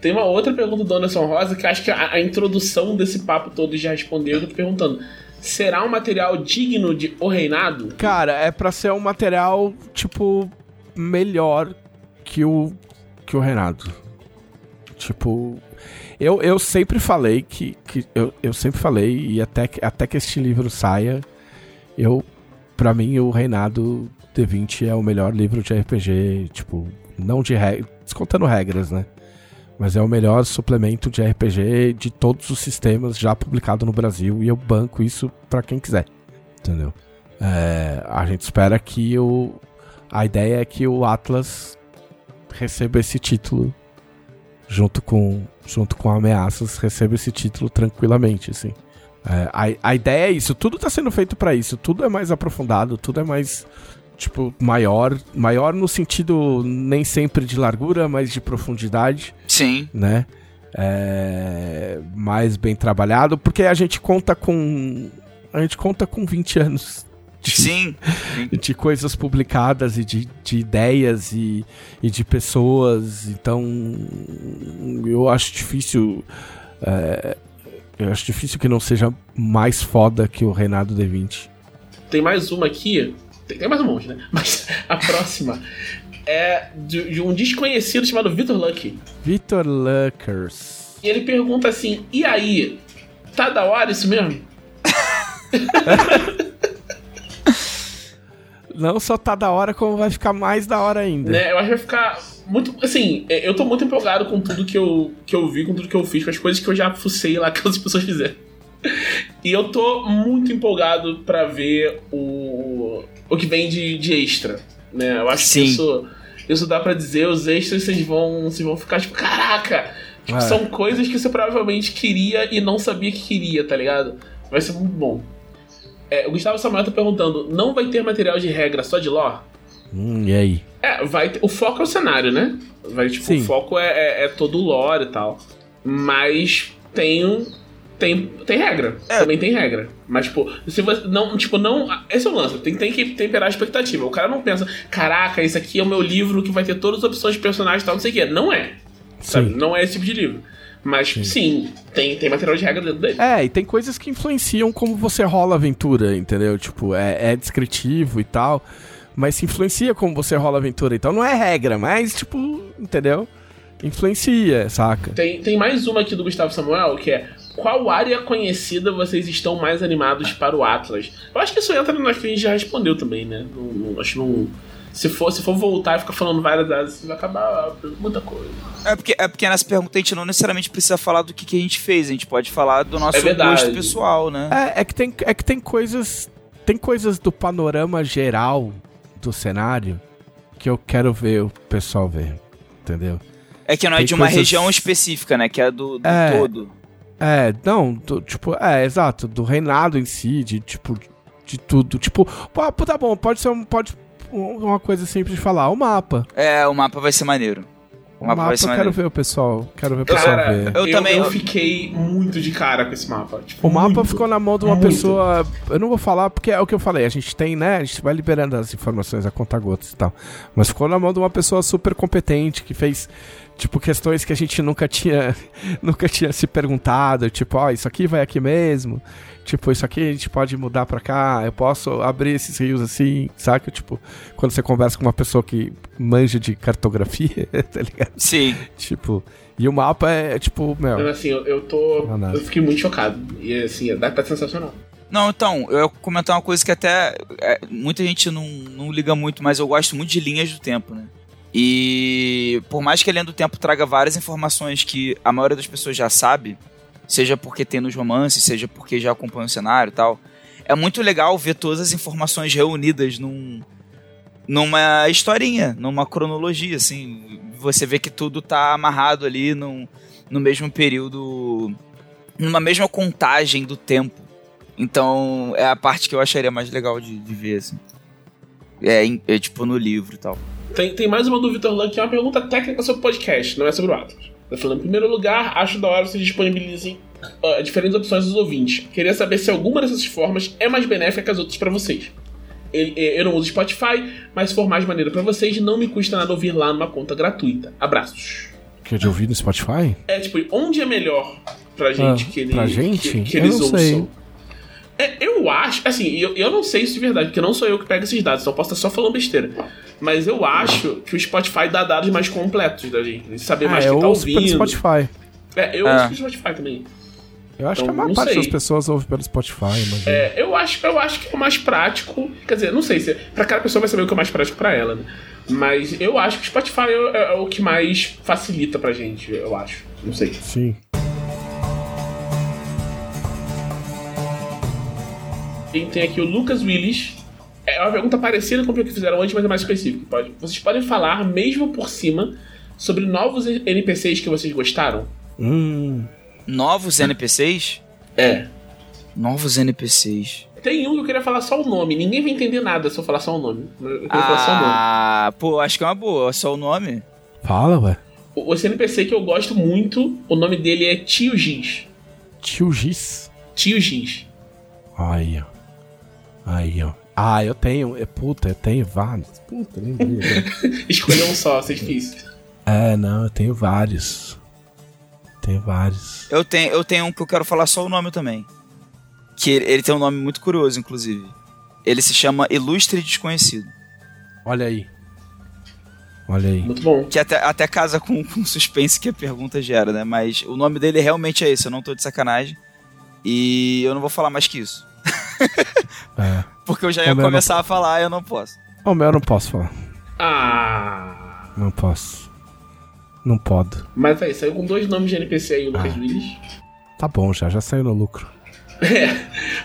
Tem uma outra pergunta do Anderson Rosa que acho que a, a introdução desse papo todo já respondeu. Eu tô perguntando: será um material digno de O Reinado? Cara, é pra ser um material, tipo, melhor que o, que o Renato. Tipo, eu, eu sempre falei que. que eu, eu sempre falei, e até que, até que este livro saia, eu. Pra mim, o Reinado D20 é o melhor livro de RPG, tipo, não de regras. Descontando regras, né? Mas é o melhor suplemento de RPG de todos os sistemas já publicado no Brasil. E eu banco isso pra quem quiser. Entendeu? É, a gente espera que o. A ideia é que o Atlas receba esse título junto com, junto com ameaças, receba esse título tranquilamente, assim. É, a, a ideia é isso, tudo tá sendo feito pra isso, tudo é mais aprofundado, tudo é mais, tipo, maior, maior no sentido nem sempre de largura, mas de profundidade Sim, né? É, mais bem trabalhado, porque a gente conta com. A gente conta com 20 anos de, sim. de coisas publicadas e de, de ideias e, e de pessoas. Então eu acho difícil. é, eu acho difícil que não seja mais foda que o Reinado D20. Tem mais uma aqui. Tem, mais um monte, né? Mas a próxima é de, de um desconhecido chamado Victor Lucky. Victor Luckers. E ele pergunta assim: e aí? Tá da hora isso mesmo? Não só tá da hora, como vai ficar mais da hora ainda. Né? Eu acho que vai ficar muito. Assim, é, eu tô muito empolgado com tudo que eu, que eu vi, com tudo que eu fiz, com as coisas que eu já fucei lá que as pessoas fizeram. E eu tô muito empolgado pra ver o, o que vem de, de extra. Né? Eu acho Sim. que isso, isso dá pra dizer, os extras vocês vão, vocês vão ficar tipo, caraca! Tipo, É. São coisas que você provavelmente queria e não sabia que queria, tá ligado? Vai ser muito bom. É, o Gustavo Samuel tá perguntando: não vai ter material de regra só de lore? Hum, e aí? É, vai ter- o foco é o cenário, né? Vai, tipo, Sim. o foco é, é, é todo o lore e tal. Mas tem um. Tem, tem regra. É. Também tem regra. Mas, tipo, se você. Não, tipo, não. Esse é o lance. Tem, tem que temperar a expectativa. O cara não pensa, caraca, esse aqui é o meu livro que vai ter todas as opções de personagens e tal, não sei o quê. Não é. Sabe? Sim. Não é esse tipo de livro. Mas sim, tem, tem material de regra dentro dele. É, e tem coisas que influenciam como você rola a aventura, entendeu? Tipo, é, é descritivo e tal, mas se influencia como você rola a aventura. Então não é regra, mas, tipo, entendeu? Influencia, saca? Tem, tem mais uma aqui do Gustavo Samuel, que é qual área conhecida vocês estão mais animados para o Atlas? Eu acho que isso entra nas que a gente já respondeu também, né? Não, não- acho que não. Se for, se for voltar e ficar falando várias áreas, vai acabar muita coisa. É porque, é porque nessa pergunta a gente não necessariamente precisa falar do que, que a gente fez, a gente pode falar do nosso É gosto pessoal, né? É, é que tem, é que tem coisas. tem coisas do panorama geral do cenário que eu quero ver o pessoal ver, entendeu? É que não é Tem de uma coisas- região específica, né? Que é do, do É. todo. É, não, do- tipo, é, exato, do reinado em si, de tipo, de tudo. Tipo, pô, tá bom, pode ser um, pode, uma coisa simples de falar, o mapa. É, o mapa vai ser maneiro. O O mapa mapa, vai ser eu quero maneiro. ver o pessoal, quero ver o pessoal Cara, ver. Eu eu, também- eu fiquei muito de cara com esse mapa. Tipo, O mapa muito. ficou na mão de uma muito. pessoa. Eu não vou falar porque é o que eu falei. A gente tem, né? A gente vai liberando as informações a conta-gotas e tal. Mas ficou na mão de uma pessoa super competente que fez, tipo, questões que a gente nunca tinha, nunca tinha se perguntado. Tipo, ó, isso aqui vai aqui mesmo. Tipo, isso aqui a gente pode mudar pra cá. Eu posso abrir esses rios assim, saca? Tipo, quando você conversa com uma pessoa que manja de cartografia, tá ligado? Sim. Tipo, e o mapa é, tipo, Então, meu. assim, eu, eu tô. Não. Eu fiquei muito chocado. E assim, dá tá sensacional. Não, então, eu ia comentar uma coisa que até é, muita gente não, não liga muito, mas eu gosto muito de linhas do tempo, né? E por mais que a linha do tempo traga várias informações que a maioria das pessoas já sabe, seja porque tem nos romances, seja porque já acompanha o cenário e tal, é muito legal ver todas as informações reunidas num, numa historinha, numa cronologia, assim. Você vê que tudo tá amarrado ali num, no mesmo período, numa mesma contagem do tempo. Então, é a parte que eu acharia mais legal de, de ver, assim. É, é tipo no livro e tal. Tem, tem mais uma do Vitor Lan, que é uma pergunta técnica sobre o podcast, não é sobre o Atlas. Tá falando, em primeiro lugar, acho da hora vocês disponibilizem ah, diferentes opções dos ouvintes. Queria saber se alguma dessas formas é mais benéfica que as outras pra vocês. Eh, eu não uso Spotify, mas se for mais maneiro pra vocês, não me custa nada ouvir lá numa conta gratuita. Abraços. Que é de ouvir no Spotify? É, tipo, onde é melhor pra gente Ah, que ele, pra gente? que, que Eu eles não ouçam? sei. É, eu acho, assim, eu, eu não sei isso de verdade, porque não sou eu que pego esses dados, então eu posso estar só falando besteira. Mas eu acho que o Spotify dá dados mais completos da gente, saber mais Ah, quem eu tá ouço pelo ouvindo. Spotify. É, eu É. ouço pelo Spotify também. Eu acho Então, que a maior não parte sei. das pessoas ouve pelo Spotify, mas. É, eu acho, eu acho que é o mais prático. Quer dizer, não sei se. Pra cada pessoa vai saber o que é mais prático pra ela, né? Mas eu acho que o Spotify é, é- é o que mais facilita pra gente, eu acho. Não sei. Sim. Quem tem aqui o Lucas Willis. É uma pergunta parecida com o que fizeram antes, mas é mais específico. Pode, vocês podem falar, mesmo por cima, sobre novos NPCs que vocês gostaram? Hum. Novos NPCs? É. Novos NPCs. Tem um que eu queria falar só o nome. Ninguém vai entender nada se eu falar só o nome. Eu queria falar só o nome. Ah, pô, acho que é uma boa. Só o nome? Fala, ué. O- Esse NPC que eu gosto muito, o nome dele é Tio Giz. Tio Giz. Tio Giz. Aí, ó. Aí, ó. Ah, eu tenho. É, puta, eu tenho vários. Puta, lembrei. agora. Escolher um só, ser difícil. é, não, eu tenho vários. Tenho vários. Eu tenho, eu tenho um que eu quero falar só o nome também. Que ele, ele tem um nome muito curioso, inclusive. Ele se chama Ilustre Desconhecido. Olha aí. Olha aí. Muito bom. Que até, até casa com, com o suspense que a pergunta gera, né? Mas o nome dele realmente é esse, eu não tô de sacanagem. E eu não vou falar mais que isso. É. Porque eu já ia eu não- começar a falar e eu não posso. O meu eu não posso falar. Ah. Não posso. Não pode. Mas aí, saiu com dois nomes de NPC aí, o Lucas Ah. Willis. Tá bom já, já saiu no lucro.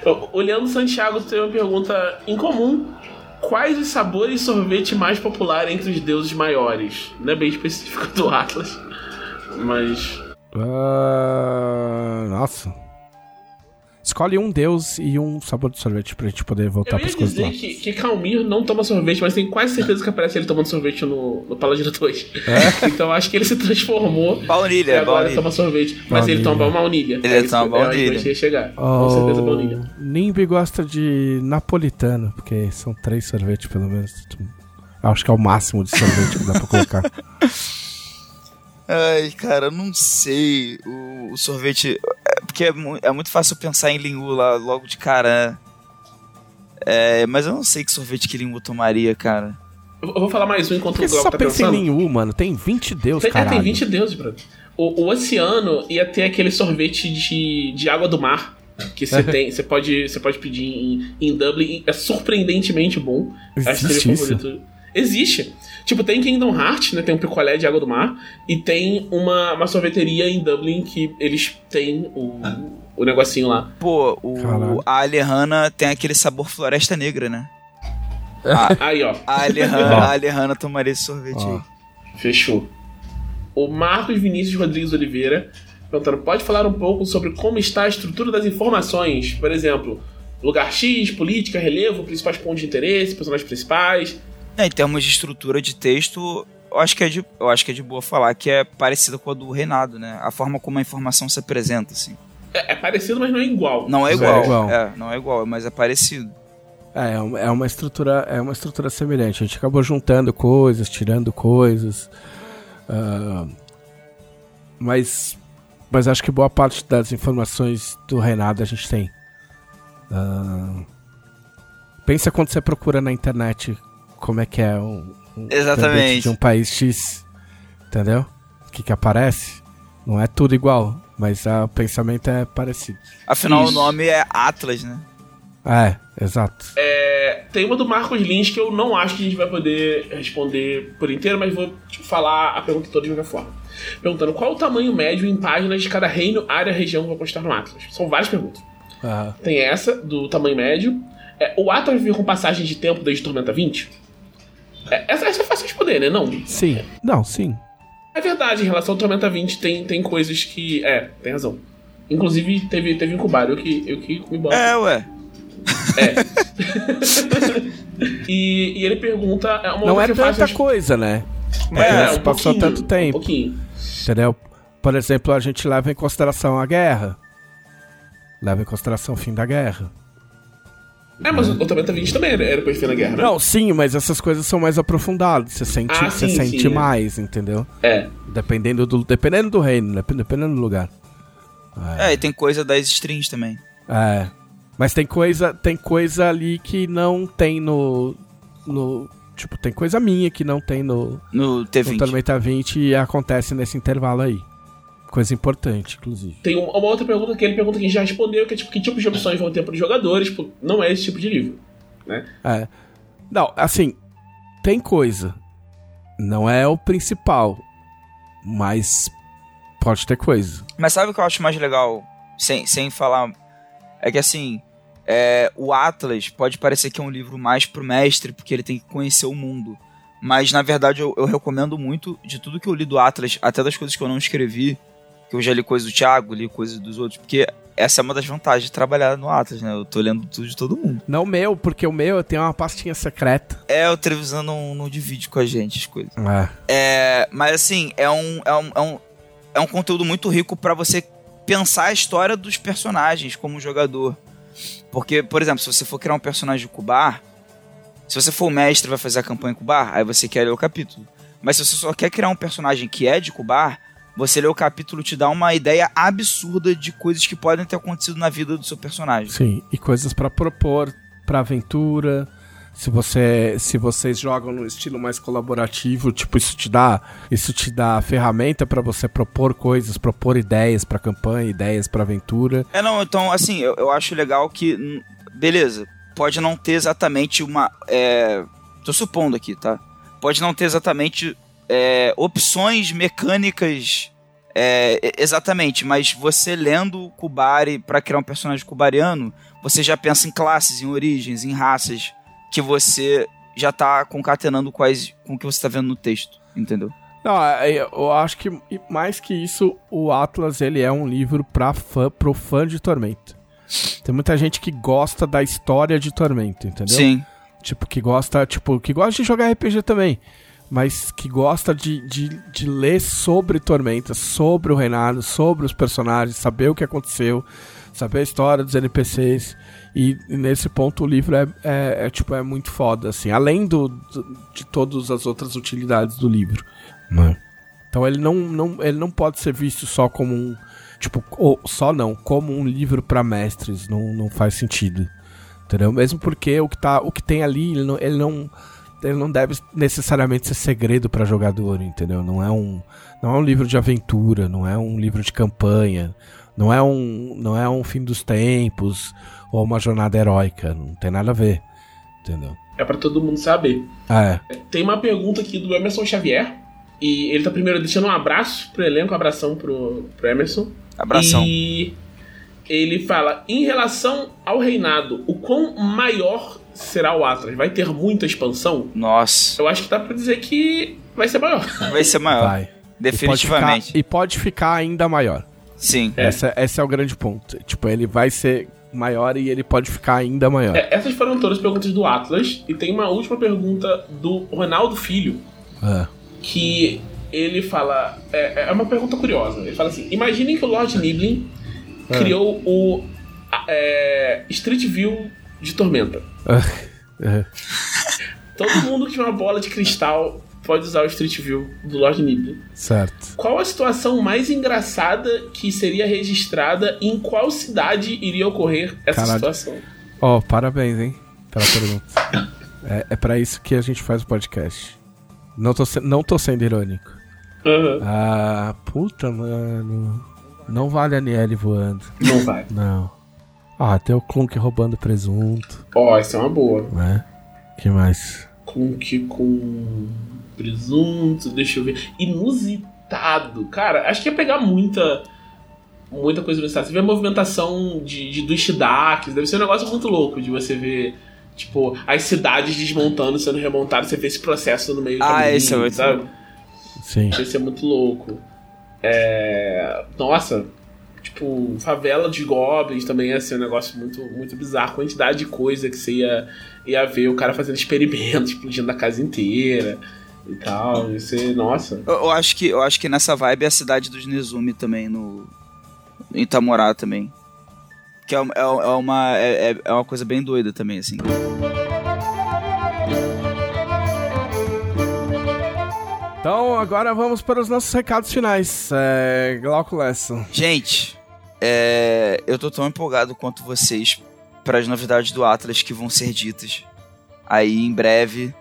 O o Leandro Santiago tem uma pergunta incomum. Quais os sabores de sorvete mais popular entre os deuses maiores? Não é bem específico do Atlas. Mas. Ah, nossa. Escolhe um deus e um sabor de sorvete pra gente poder voltar Eu ia pras coisas lá. dizer que, que Calmir não toma sorvete, mas tenho quase certeza que aparece ele tomando sorvete no, no Paladino 2. É? Então acho que ele se transformou e Baunilha, agora baunilha. toma sorvete. Mas ele Baunilha. toma baunilha. Ele É isso toma que- é baunilha. ia chegar. Com certeza baunilha. Nimbi gosta de napolitano, porque são três sorvetes pelo menos. Eu acho que é o máximo de sorvete que dá pra colocar. Ai, cara, eu não sei. O, o sorvete. É, porque é, é muito fácil pensar em Lingu lá logo de cara. né? É, mas eu não sei que sorvete que Lingu tomaria, cara. Eu eu vou falar mais um enquanto Por que o você Glauco só tá pensa em pensando. nenhum, mano? Tem 20 deus, Tem, é, tem 20 deuses, brother. O, o oceano ia ter aquele sorvete de, de água do mar. Que você tem, você pode, você pode pedir em, em Dublin. É surpreendentemente bom. Acho que Existe isso? favorito. Existe. Tipo, tem Kingdom Hearts, né? Tem um picolé de água do mar. E tem uma, uma sorveteria em Dublin que eles têm o, o negocinho lá. Pô, o, Caralho. a Alejana tem aquele sabor floresta negra, né? Aí, ó. A Alejana, a Alejana tomaria esse sorvete Ó. aí. Fechou. O Marcos Vinícius Rodrigues Oliveira perguntando: pode falar um pouco sobre como está a estrutura das informações? Por exemplo, lugar X, política, relevo, principais pontos de interesse, personagens principais. É, em termos de estrutura de texto, eu acho, que é de, eu acho que é de boa falar que é parecida com a do Reinado, né? A forma como a informação se apresenta, assim. É, é parecido, mas não é igual. Não é Não é igual. igual. É, não é igual, mas é parecido. É, é uma- é uma estrutura, é uma estrutura semelhante. A gente acabou juntando coisas, tirando coisas. ah, mas, mas acho que boa parte das informações do Renato a gente tem. Ah, pensa quando você procura na internet como é que é um, um Exatamente. de um país X, entendeu? O que que aparece? Não é tudo igual, mas ah, o pensamento é parecido. Afinal, Isso. o nome é Atlas, né? É, exato. É, tem uma do Marcos Lins que eu não acho que a gente vai poder responder por inteiro, mas vou tipo, falar a pergunta toda de qualquer forma. Perguntando qual o tamanho médio em páginas de cada reino, área, região que vai postar no Atlas. São várias perguntas. Ah, Tem essa, do tamanho médio. É, o Atlas vive com passagem de tempo desde Tormenta 20? É, essa, essa é fácil de responder, né? Não. sim. Não, sim. É verdade, em relação ao Tormenta 20 tem, tem coisas que. É, tem razão. Inclusive, teve, teve incubário, eu que, eu que me boto. É, ué. E, e ele pergunta. É uma Não é faz tanta as- coisa, né? É, É, um passou tanto tempo. Um pouquinho. Entendeu? Por exemplo, a gente leva em consideração a guerra. Leva em consideração o fim da guerra. É, mas o, Tormenta 20 também era, era depois de fim da guerra, né? Não, sim, mas essas coisas são mais aprofundadas. Você sente, Ah, você sim, sente sim, é. mais, entendeu? É. Dependendo do, dependendo do reino, dep- dependendo do lugar. É, e tem coisa das strings também. É. Mas tem coisa, tem coisa ali que não tem no. no tipo, tem coisa minha que não tem no, No no T20. Tormenta 20 e acontece nesse intervalo aí. Coisa importante, inclusive. Tem um- uma outra pergunta que ele pergunta que a gente já respondeu, que é tipo, que tipo de opções vão ter para os jogadores? Tipo, não é esse tipo de livro. Né? É. Não, assim, tem coisa. Não é o principal. Mas pode ter coisa. Mas sabe o que eu acho mais legal? Sem, sem falar. É que assim. é, o Atlas pode parecer que é um livro mais pro mestre, porque ele tem que conhecer o mundo. Mas na verdade eu, eu recomendo muito de tudo que eu li do Atlas, até das coisas que eu não escrevi, que eu já li coisas do Thiago, li coisas dos outros, porque essa é uma das vantagens de trabalhar no Atlas, né? Eu tô lendo tudo de todo mundo. Não o meu, porque o meu tem uma pastinha secreta. É, o Trevisan não, não divide com a gente as coisas. É. É, mas assim, é um, é um, é um, é um conteúdo muito rico pra você pensar a história dos personagens como jogador. Porque, por exemplo, se você for criar um personagem de Kubar, se você for o mestre e vai fazer a campanha em Kubar, aí você quer ler o capítulo. Mas se você só quer criar um personagem que é de Kubar, você lê o capítulo te dá uma ideia absurda de coisas que podem ter acontecido na vida do seu personagem. Sim, e coisas pra propor pra aventura. Se você, se vocês jogam no estilo mais colaborativo, tipo isso te dá, isso te dá ferramenta pra você propor coisas, propor ideias pra campanha, ideias pra aventura. É, não, então, assim, eu, eu acho legal que. Beleza, pode não ter exatamente uma. É, tô supondo aqui, tá? Pode não ter exatamente é, opções mecânicas. é, exatamente, mas você lendo Kubari pra criar um personagem kubariano, você já pensa em classes, em origens, em raças, que você já tá concatenando quais, com o que você tá vendo no texto, entendeu? Não, é, eu acho que mais que isso, o Atlas ele é um livro pra fã, pro fã de Tormenta. Tem muita gente que gosta da história de Tormenta, entendeu? Sim. Tipo, que gosta, tipo, que gosta de jogar RPG também. Mas que gosta de, de, de ler sobre Tormenta, sobre o reinado, sobre os personagens, saber o que aconteceu, saber a história dos NPCs. E, e nesse ponto o livro é, é, é, tipo, é muito foda, assim. Além do, do- de todas as outras utilidades do livro. né? Então ele não, não, ele não pode ser visto só como um. Tipo, ou, só não, como um livro pra mestres. Não, não faz sentido. Entendeu? Mesmo porque o que, tá, o que tem ali, ele não, ele não, ele não deve necessariamente ser segredo pra jogador, entendeu? Não é, um, não é um livro de aventura, não é um livro de campanha, não é um, não é um fim dos tempos ou uma jornada heróica, não tem nada a ver, entendeu? É pra todo mundo saber. É. Tem uma pergunta aqui do Emerson Xavier. E ele tá primeiro deixando um abraço pro elenco, um abração pro, pro Emerson. Abração. E ele fala: em relação ao reinado, o quão maior será o Atlas? Vai ter muita expansão? Nossa, Eu acho que dá pra dizer que vai ser maior. vai ser maior. Vai. Definitivamente. E pode, ficar, e pode ficar ainda maior. Sim. É. Essa, esse é o grande ponto. Tipo, ele vai ser maior e ele pode ficar ainda maior. É, essas foram todas as perguntas do Atlas. E tem uma última pergunta do Ronaldo Filho, É. que ele fala. É, é uma pergunta curiosa. Ele fala assim: imaginem que o Lord Niblin É. criou o é, Street View de Tormenta. É. Todo mundo que tiver uma bola de cristal pode usar o Street View do Lord Niblin. Certo. Qual a situação mais engraçada que seria registrada e em qual cidade iria ocorrer essa Caralho. situação? Ó, parabéns, hein? Pela pergunta. é, é pra isso que a gente faz o podcast. Não tô, não tô sendo irônico. Aham. Ah, puta, mano. Não vale a Niele voando. Não vai. Não. Ah, tem o Clunk roubando presunto, Ó, essa é uma boa. né? que mais? Que com presunto, deixa eu ver. Inusitado. Cara, acho que ia pegar muita muita coisa no estado. Você vê a movimentação de, de dos Shidaks, deve ser um negócio muito louco de você ver tipo as cidades desmontando, sendo remontadas, você vê esse processo no meio do Ah, caminho, esse é muito sabe? Sim. Deve ser muito louco. É... Nossa, tipo, favela de goblins também ia ser um negócio muito, muito bizarro. A quantidade de coisa que você ia, ia ver o cara fazendo experimentos, explodindo a casa inteira e tal. Ia ser, nossa. Eu, eu acho que, eu acho que nessa vibe é a cidade dos Nezumi também, no. Em Itamorá também. Que é, é, é uma, é, é- é uma coisa bem doida também, assim. Então, agora vamos para os nossos recados finais. É, Glauco Lessa. Gente, é, eu tô tão empolgado quanto vocês para as novidades do Atlas que vão ser ditas aí em breve,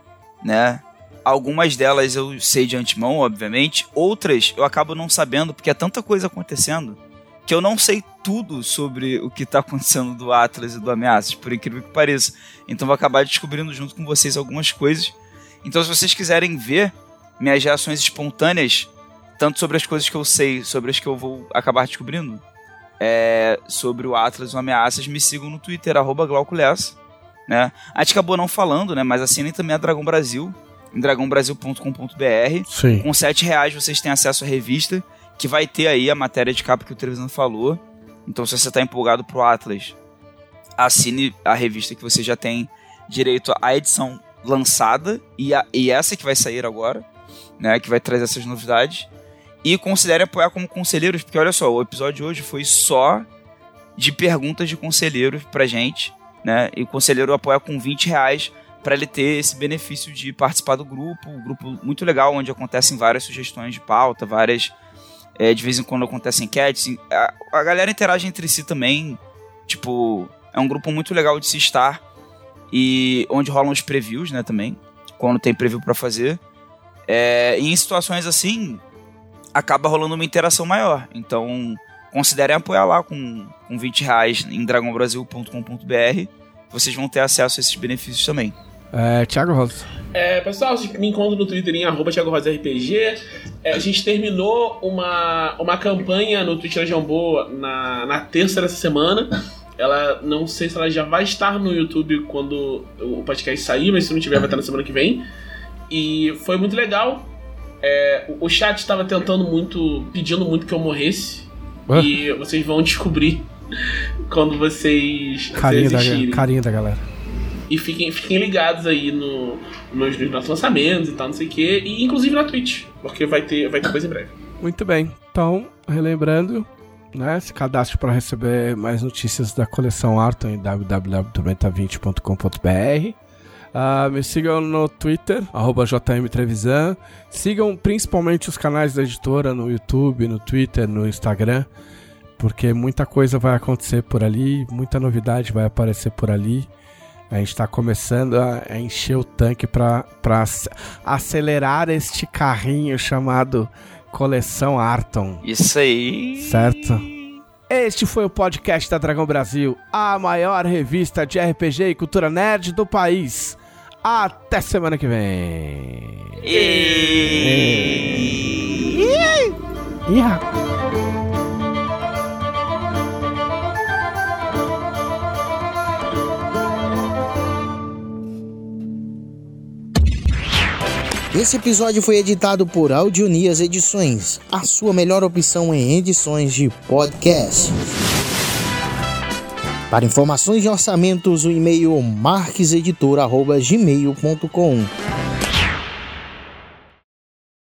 né? Algumas delas eu sei de antemão, obviamente. Outras eu acabo não sabendo porque é tanta coisa acontecendo que eu não sei tudo sobre o que tá acontecendo do Atlas e do Ameaças, por incrível que pareça. Então vou acabar descobrindo junto com vocês algumas coisas. Então se vocês quiserem ver minhas reações espontâneas, tanto sobre as coisas que eu sei, sobre as que eu vou acabar descobrindo, é, sobre o Atlas e o Ameaças, me sigam no Twitter, arroba Glauco Lessa, né? A gente acabou não falando, né? Mas assinem também a Dragão Brasil, em dragãobrasil.com.br. Sim. Com 7 reais vocês têm acesso à revista, que vai ter aí a matéria de capa que o Trevisan falou. Então, se você está empolgado pro Atlas, assine a revista que você já tem direito à edição lançada e, a- e essa que vai sair agora, né? Que vai trazer essas novidades. E considere apoiar como conselheiros, porque olha só, o episódio de hoje foi só de perguntas de conselheiros pra gente, né? E o conselheiro apoia com 20 reais para ele ter esse benefício de participar do grupo, um grupo muito legal onde acontecem várias sugestões de pauta, várias é, de vez em quando acontecem enquetes, a, a galera interage entre si também, tipo, é um grupo muito legal de se estar e onde rolam os previews, né, também, quando tem preview para fazer. É, e em situações assim, acaba rolando uma interação maior. Então, considerem apoiar lá com, com 20 reais em dragãobrasil.com.br. Vocês vão ter acesso a esses benefícios também. É, Thiago Rosa. É, pessoal, vocês me encontram no Twitter em arroba Thiago Rosa RPG. É, a gente terminou uma, uma campanha no Twitch da Jambô na, na terça dessa semana. Ela não sei se ela já vai estar no YouTube quando o podcast sair, mas se não tiver, vai estar na semana que vem. E foi muito legal. É, o- chat estava tentando muito, pedindo muito que eu morresse. Ah. E vocês vão descobrir quando vocês, Carinho da, carinho da galera. E fiquem, fiquem ligados aí no, nos, nos nossos lançamentos e tal, não sei o quê. E inclusive na Twitch, porque vai ter, vai ter coisa em breve. Muito bem. Então, relembrando, né, se cadastre para receber mais notícias da coleção Arton em www.tormenta20.com.br. Ah, me sigam no Twitter, arroba JM Trevisan. Sigam principalmente os canais da editora no YouTube, no Twitter, no Instagram, porque muita coisa vai acontecer por ali, muita novidade vai aparecer por ali. A gente está começando a, a encher o tanque para acelerar este carrinho chamado Coleção Arton. Isso aí. Certo. Este foi o podcast da Dragão Brasil, a maior revista de RPG e cultura nerd do país. Até semana que vem. E... Ia. Esse episódio foi editado por Audionias Edições, a sua melhor opção em edições de podcast. Para informações de orçamentos, o e-mail marqueseditor.gmail.com